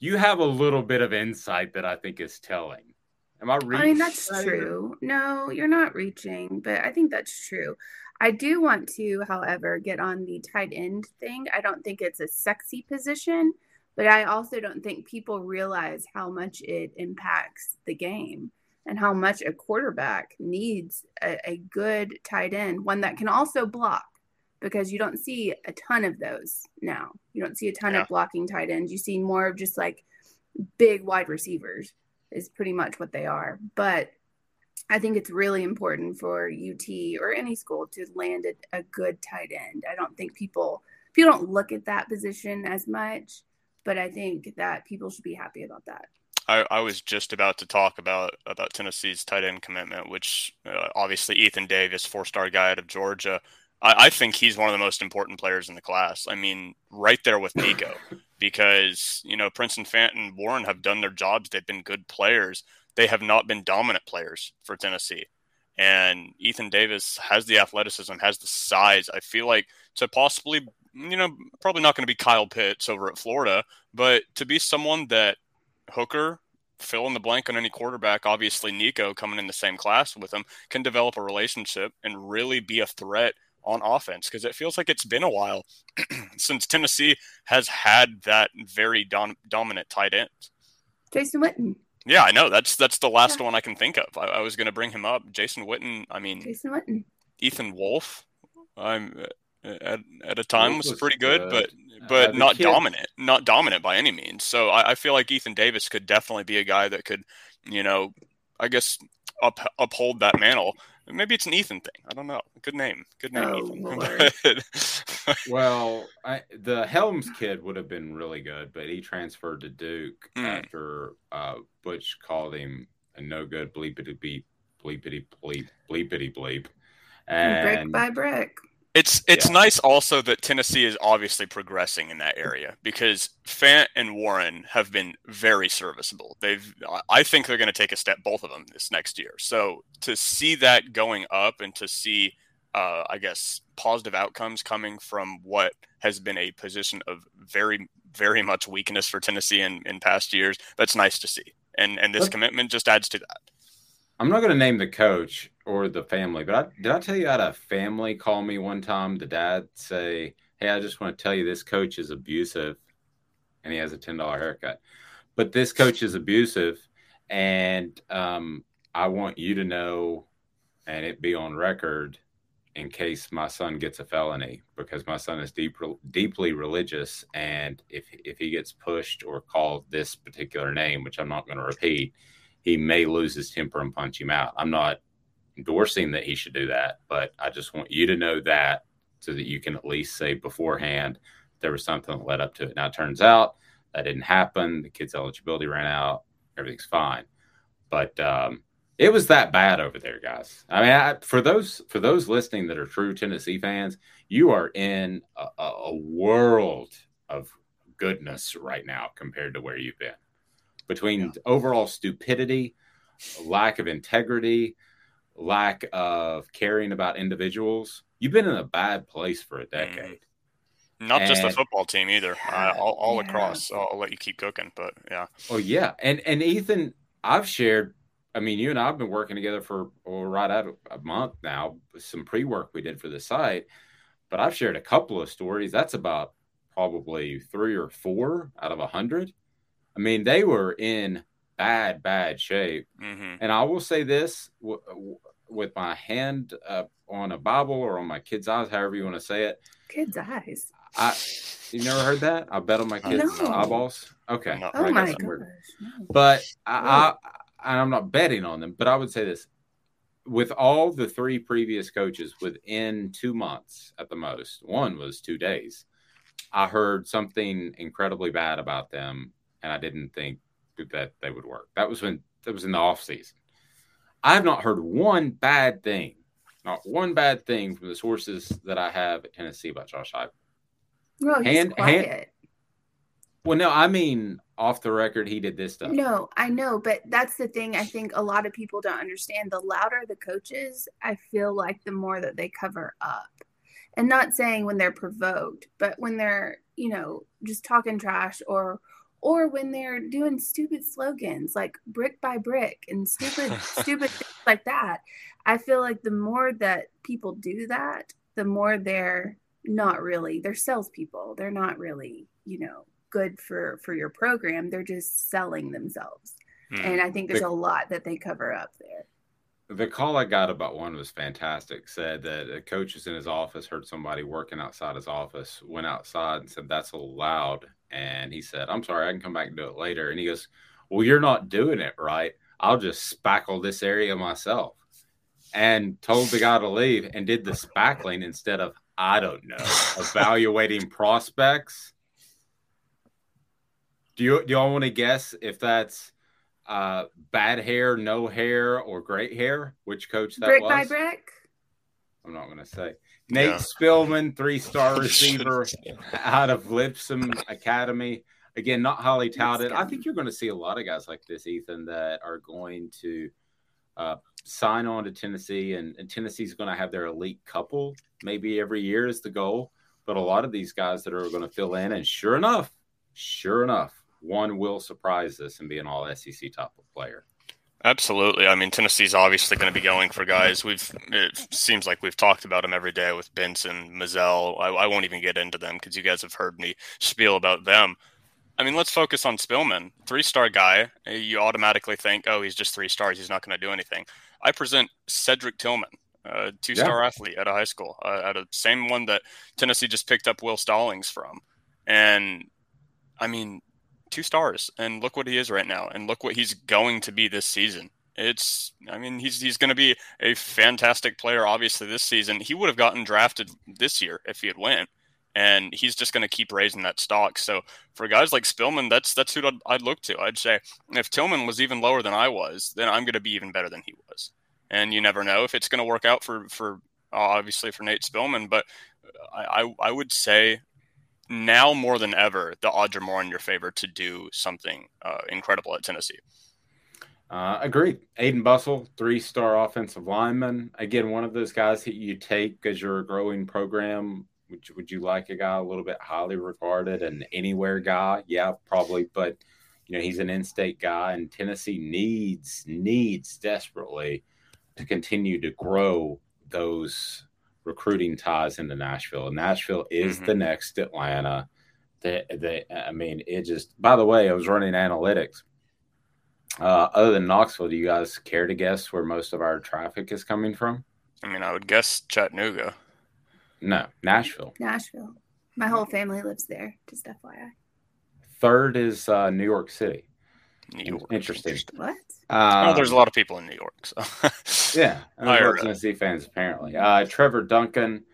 you have a little bit of insight that I think is telling. Am I reaching? I mean, that's true. No, you're not reaching, but I think that's true. I do want to, however, get on the tight end thing. I don't think it's a sexy position, but I also don't think people realize how much it impacts the game and how much a quarterback needs a, a good tight end, one that can also block because you don't see a ton of those now. You don't see a ton yeah. of blocking tight ends. You see more of just like big wide receivers is pretty much what they are. But I think it's really important for UT or any school to land a, a good tight end. I don't think people people don't look at that position as much, but I think that people should be happy about that. I, I was just about to talk about about Tennessee's tight end commitment, which uh, obviously Ethan Davis, four star guy out of Georgia, I, I think he's one of the most important players in the class. I mean, right there with Nico, because you know Princeton, Fant, and Warren have done their jobs. They've been good players. They have not been dominant players for Tennessee. And Ethan Davis has the athleticism, has the size. I feel like to possibly, you know, probably not going to be Kyle Pitts over at Florida, but to be someone that Hooker, fill in the blank on any quarterback, obviously Nico coming in the same class with him, can develop a relationship and really be a threat on offense because it feels like it's been a while since Tennessee has had that very dom- dominant tight end. Jason Witten. Yeah, I know. That's that's the last yeah. one I can think of. I, I, was going to bring him up. Jason Witten. I mean, Jason Witten. Ethan Wolf. I'm uh, at, at a time was, was, pretty good, good. but but uh, not kid. dominant, not dominant by any means. So I, I feel like Ethan Davis could definitely be a guy that could, you know, I guess up, uphold that mantle. Maybe it's an Ethan thing. I don't know. Good name. Good name, oh, Ethan. well, I, the Helms kid would have been really good, but he transferred to Duke mm. after uh, Butch called him a no good bleepity beep, bleepity bleep, bleepity bleep. And brick by brick. It's it's yeah. nice also that Tennessee is obviously progressing in that area because Fant and Warren have been very serviceable. They've I think they're going to take a step both of them this next year. So to see that going up and to see uh, I guess positive outcomes coming from what has been a position of very very much weakness for Tennessee in, in past years, that's nice to see. And and this commitment just adds to that. I'm not going to name the coach or the family, but I, did I tell you I had a family call me one time? The dad say, "Hey, I just want to tell you this coach is abusive, and he has a ten dollar haircut, but this coach is abusive, and um, I want you to know, and it be on record." In case my son gets a felony because my son is deep, deeply religious and if if he gets pushed or called this particular name which I'm not going to repeat he may lose his temper and punch him out. I'm not endorsing that he should do that, but I just want you to know that so that you can at least say beforehand there was something that led up to it. Now, it turns out that didn't happen. The kid's eligibility ran out. Everything's fine. But um, It was that bad over there, guys. I mean, I, for those for those listening that are true Tennessee fans, you are in a, a world of goodness right now compared to where you've been. Between yeah. overall stupidity, lack of integrity, lack of caring about individuals, you've been in a bad place for a mm-hmm. decade. Not and, just the football team either, uh, all, all yeah. across. I'll, I'll let you keep cooking, but yeah. Oh yeah, and and Ethan, I've shared. I mean, you and I've been working together for well, right at a month now. Some pre work we did for the site, but I've shared a couple of stories. That's about probably three or four out of a hundred. I mean, they were in bad, bad shape. Mm-hmm. And I will say this w- w- with my hand on a Bible or on my kid's eyes, however you want to say it. Kid's eyes. I you never heard that? I bet on my kids' no. eyeballs. Okay. No. Oh my gosh. No. But I, I, I'm not betting on them. But I would say this: with all the three previous coaches, within two months at the most, one was two days. I heard something incredibly bad about them, and I didn't think that they would work. That was when that was in the off season. I have not heard one bad thing, not one bad thing from the sources that I have at Tennessee about Josh Heupel. No, he's hand, quiet. Hand, well, no, I mean off the record, he did this stuff. No, I know, but that's the thing. I think a lot of people don't understand. The louder the coaches, I feel like the more that they cover up. And not saying when they're provoked, but when they're, you know, just talking trash or or when they're doing stupid slogans like brick by brick and stupid stupid things like that i feel like the more that people do that the more they're not really they're salespeople they're not really you know good for for your program they're just selling themselves mm. and i think there's the, a lot that they cover up there the call i got about one was fantastic said that a coach was in his office heard somebody working outside his office went outside and said that's a little loud and he said, I'm sorry, I can come back and do it later. And he goes, Well, you're not doing it right. I'll just spackle this area myself. And told the guy to leave and did the spackling instead of, I don't know, evaluating prospects. Do you do y'all want to guess if that's uh, bad hair, no hair, or great hair? Which coach that brick was? by brick. I'm not going to say. Nate yeah. Spillman, three star receiver out of Lipscomb Academy. Again, not highly touted. I think you're going to see a lot of guys like this, Ethan, that are going to uh, sign on to Tennessee, and, and Tennessee's going to have their elite couple maybe every year is the goal. But a lot of these guys that are going to fill in, and sure enough, sure enough, one will surprise us and be an all SEC top player. Absolutely. I mean, Tennessee's obviously going to be going for guys. We've it seems like we've talked about them every day with Benson, Mizell. I, I won't even get into them because you guys have heard me spiel about them. I mean, let's focus on Spillman, three star guy. You automatically think, oh, he's just three stars. He's not going to do anything. I present Cedric Tillman, a two star yeah. athlete at a high school, uh, at a same one that Tennessee just picked up Will Stallings from. And I mean, two stars, and look what he is right now, and look what he's going to be this season. It's, I mean, he's he's going to be a fantastic player. Obviously, this season he would have gotten drafted this year if he had went, and he's just going to keep raising that stock. So for guys like Spillman, that's that's who I'd, I'd look to. I'd say if Tillman was even lower than I was, then I'm going to be even better than he was. And you never know if it's going to work out for for obviously for Nate Spillman, but I, I, I would say now more than ever, the odds are more in your favor to do something uh, incredible at Tennessee. Uh, agreed. Aiden Bustle, three star offensive lineman. Again, one of those guys that you take because you're a growing program. Would you, would you like a guy a little bit highly regarded, and anywhere guy? Yeah, probably. But, you know, he's an in state guy, and Tennessee needs, needs desperately to continue to grow those recruiting ties into Nashville. And Nashville is mm-hmm. the next Atlanta. They, they, I mean, it just, by the way, I was running analytics. Uh, other than Knoxville, do you guys care to guess where most of our traffic is coming from? I mean, I would guess Chattanooga. No, Nashville. Nashville. My whole family lives there, just FYI. Third is uh, New York City. New York. Interesting. What? Um, oh, there's a lot of people in New York. So. yeah, and there's Tennessee fans apparently. Uh, Trevor Duncan,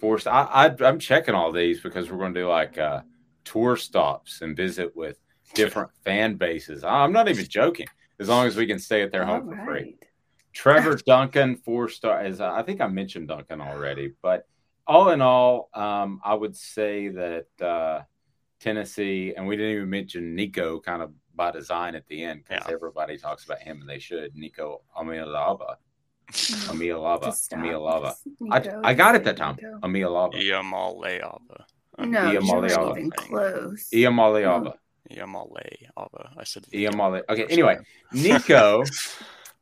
forced. I, I am checking all these because we're going to do like uh, tour stops and visit with different fan bases. I'm not even joking. As long as we can stay at their home all for right. free. Trevor Duncan, four star. As I think I mentioned Duncan already, but all in all, um, I would say that uh, Tennessee, and we didn't even mention Nico, kind of by design at the end because yeah. everybody talks about him and they should. Nico Amialava. Amialava. Amialava. I, I got it that time. Amialava. Iamaleava. No, Iamaleava. even close. Iamaleava. Iamaleava. I said Iamale. Okay, anyway, Nico.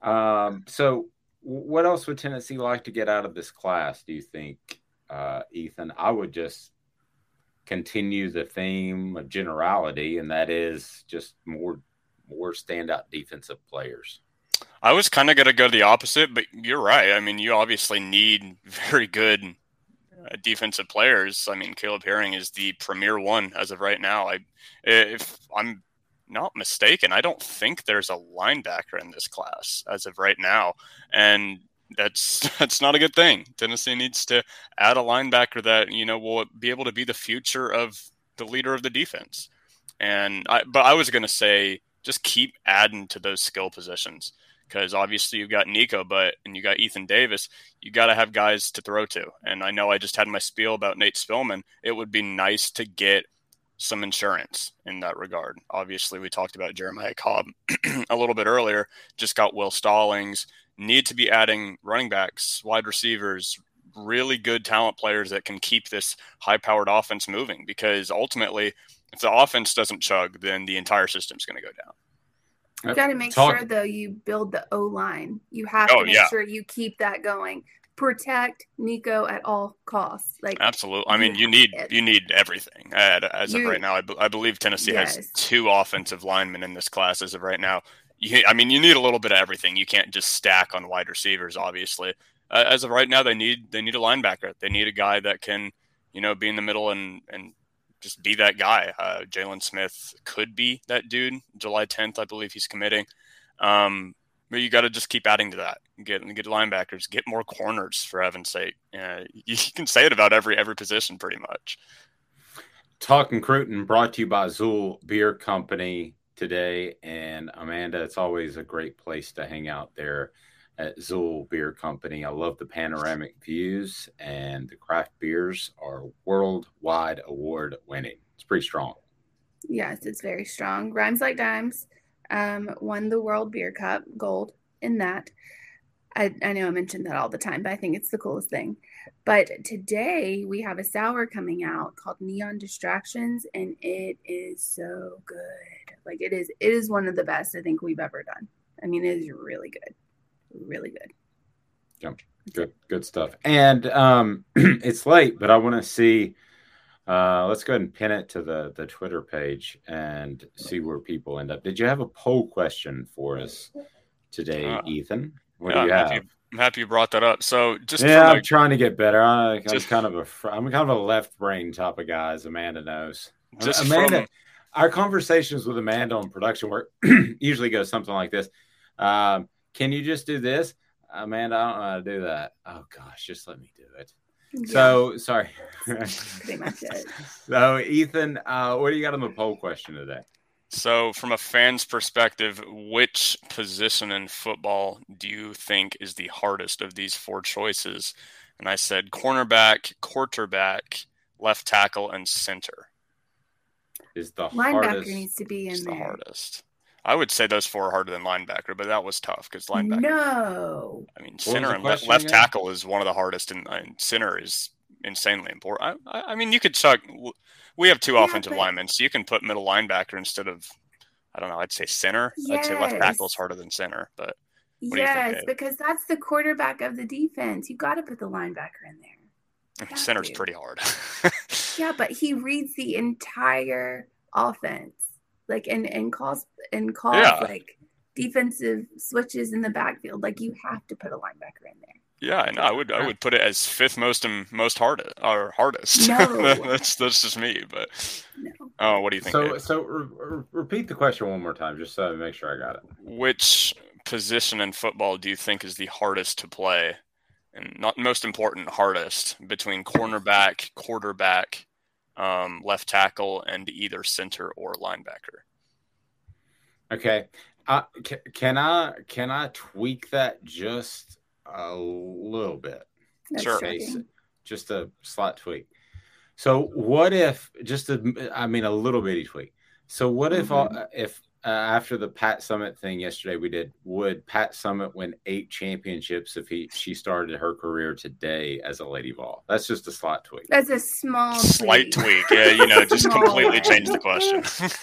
um, so what else would Tennessee like to get out of this class, do you think, uh, Ethan? I would just continue the theme of generality, and that is just more more standout defensive players. I was kind of going to go the opposite, but you're right. I mean, you obviously need very good uh, defensive players. I mean, Caleb Herring is the premier one as of right now. I, if I'm not mistaken, I don't think there's a linebacker in this class as of right now, and that's that's not a good thing. Tennessee needs to add a linebacker that you know will be able to be the future of the leader of the defense. And I, but I was going to say just keep adding to those skill positions because obviously you've got Nico, but and you got Ethan Davis. You got to have guys to throw to. And I know I just had my spiel about Nate Spillman. It would be nice to get some insurance in that regard. Obviously, we talked about Jeremiah Cobb a little bit earlier. Just got Will Stallings need to be adding running backs, wide receivers, really good talent players that can keep this high powered offense moving because ultimately, if the offense doesn't chug, then the entire system's going to go down. You uh, got to make Talk. sure though you build the O line. You have oh, to make yeah. sure you keep that going. Protect Nico at all costs. Like absolutely. I mean, you need it. you need everything. As you, of right now, I, I believe Tennessee yes. has two offensive linemen in this class. As of right now, you, I mean, you need a little bit of everything. You can't just stack on wide receivers. Obviously, uh, as of right now, they need they need a linebacker. They need a guy that can, you know, be in the middle and and just be that guy. Uh, Jalen Smith could be that dude. July 10th, I believe he's committing. Um, but you got to just keep adding to that. Get get linebackers, get more corners for heaven's sake. Uh, you can say it about every every position pretty much. Talking Cruton brought to you by XUL Beer Company today. And Amanda, it's always a great place to hang out there at XUL Beer Company. I love the panoramic views, and the craft beers are worldwide award winning. It's pretty strong. Yes, it's very strong. Rhymes Like Dimes um, won the World Beer Cup gold in that. I, I know I mentioned that all the time, but I think it's the coolest thing. But today we have a sour coming out called Neon Distractions, and it is so good. Like it is, it is one of the best I think we've ever done. I mean, it is really good, really good. Yeah, good, good stuff. And um, it's late, but I want to see. Uh, let's go ahead and pin it to the the Twitter page and see where people end up. Did you have a poll question for us today, uh, Ethan? What yeah, do you have? Happy, I'm happy you brought that up. So just yeah, I'm trying to get better. I, am kind of a I'm kind of a left brain type of guy, as Amanda knows. Just Amanda, from, our conversations with Amanda on production work usually go something like this. Um, can you just do this? Amanda, I don't know how to do that. Oh gosh, just let me do it. Yeah. So sorry. Pretty much it. So Ethan, uh, what do you got on the poll question today? So, from a fan's perspective, which position in football do you think is the hardest of these four choices? And I said cornerback, quarterback, left tackle, and center is the linebacker hardest. needs to be in the there. hardest. I would say those four are harder than linebacker, but that was tough because linebacker. No. I mean, center and left, left tackle is one of the hardest, and, and center is insanely important. I, I, mean, you could chuck. We have two yeah, offensive but... linemen, so you can put middle linebacker instead of, I don't know, I'd say center. Yes. I'd say left tackle is harder than center, but. yes, think, because that's the quarterback of the defense. You got to put the linebacker in there. Center's pretty hard. yeah, but he reads the entire offense, like and and calls and calls yeah. like defensive switches in the backfield. Like you have to put a linebacker in there. Yeah, I know. I would I would put it as fifth most and most hardest or hardest. No. that's that's just me. But no. oh, what do you think? So Dave? so re- repeat the question one more time, just so I make sure I got it. Which position in football do you think is the hardest to play? And not most important, hardest between cornerback, quarterback, um, left tackle, and either center or linebacker. Okay. Uh, can, can I can I tweak that just a little bit? That's Sure. shocking. just a slight tweak. So what if just a I mean a little bitty tweak. So what if Mm-hmm. uh, if uh, after the Pat Summitt thing yesterday we did would Pat Summitt win eight championships if he she started her career today as a Lady Vol? That's just a slight tweak. That's a small Slight tweak. tweak. Yeah, you know, just Small. completely change the question.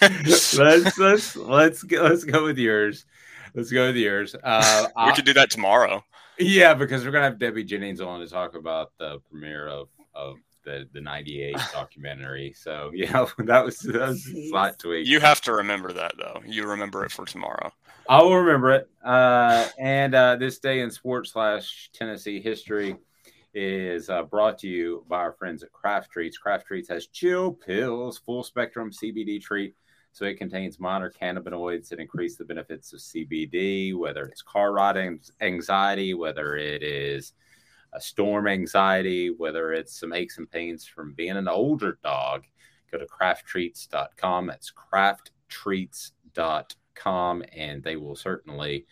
let's let's let's go, let's go with yours. Let's go with yours. Uh, we I- could do that tomorrow. Yeah, because we're gonna have Debbie Jennings on to talk about the premiere of of the the '98 documentary. So yeah, that was that was a slight tweak. You have to remember that though. You remember it for tomorrow. I will remember it. Uh, and uh, this day in sports slash Tennessee history is uh, brought to you by our friends at Craft Treats. Craft Treats has chill pills, full spectrum CBD treat. So it contains minor cannabinoids that increase the benefits of CBD, whether it's car riding anxiety, whether it is a storm anxiety, whether it's some aches and pains from being an older dog. Go to crafttreats.com. That's crafttreats.com, and they will certainly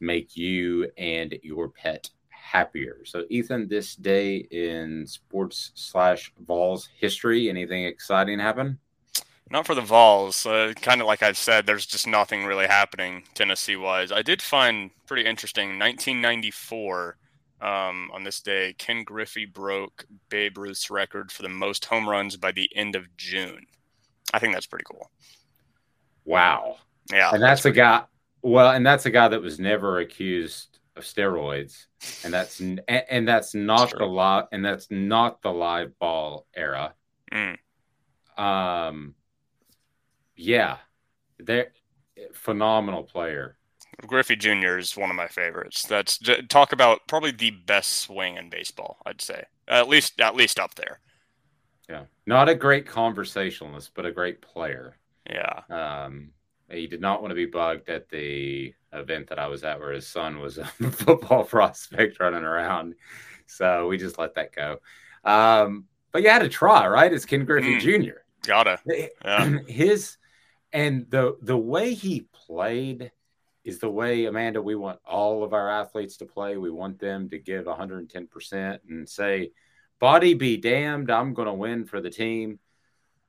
make you and your pet happier. So, Ethan, this day in sports slash Vols history, anything exciting happen? Not for the Vols. Uh, kind of like I said, there's just nothing really happening Tennessee wise. I did find pretty interesting. 1994, um, on this day, Ken Griffey broke Babe Ruth's record for the most home runs by the end of June. I think that's pretty cool. Wow. Yeah, and that's a guy. Well, and that's a guy that was never accused of steroids, and that's and, and that's not the live and that's not the live ball era. Mm. Um, yeah, they're phenomenal player. Griffey Jr. is one of my favorites. That's talk about probably the best swing in baseball. I'd say at least at least up there. Yeah, not a great conversationalist, but a great player. Yeah. Um, he did not want to be bugged at the event that I was at where his son was a football prospect running around. So we just let that go. Um, but you had to try, right? It's Ken Griffey Mm. Jr. Gotta. Yeah. His and the the way he played is the way Amanda we want all of our athletes to play. We want them to give 110% and say, "Body be damned, I'm going to win for the team."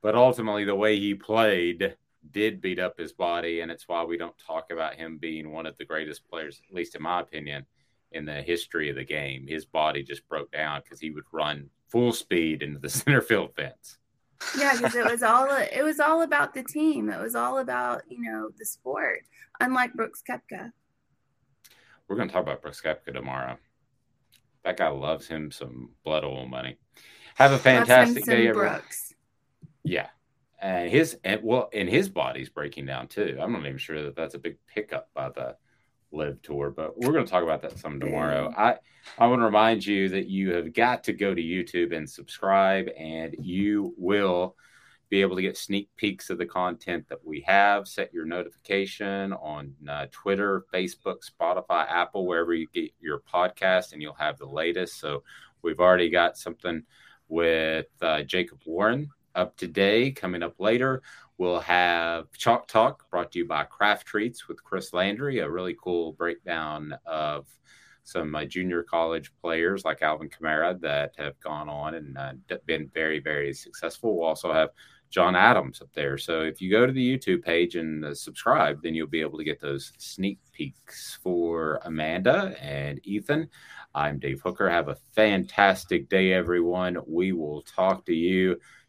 But ultimately the way he played did beat up his body and it's why we don't talk about him being one of the greatest players at least in my opinion in the history of the game. His body just broke down cuz he would run full speed into the center field fence. Yeah, because it was all it was all about the team. It was all about you know the sport. Unlike Brooks Koepka. We're going to talk about Brooks Koepka tomorrow. That guy loves him some blood oil money. Have a fantastic day, everyone. Brooks. Yeah, and his and well, and his body's breaking down too. I'm not even sure that that's a big pickup by the LIV tour, but we're going to talk about that some tomorrow. I I want to remind you that you have got to go to YouTube and subscribe, and you will be able to get sneak peeks of the content that we have. Set your notification on uh, Twitter, Facebook, Spotify, Apple, wherever you get your podcast, and you'll have the latest. So we've already got something with uh, Jacob Warren up today. Coming up later, we'll have Chalk Talk brought to you by Craft Treats with Chris Landry, a really cool breakdown of some uh, junior college players like Alvin Kamara that have gone on and uh, been very, very successful. We'll also have John Adams up there. So if you go to the YouTube page and uh, subscribe, then you'll be able to get those sneak peeks for Amanda and Ethan. I'm Dave Hooker. Have a fantastic day, everyone. We will talk to you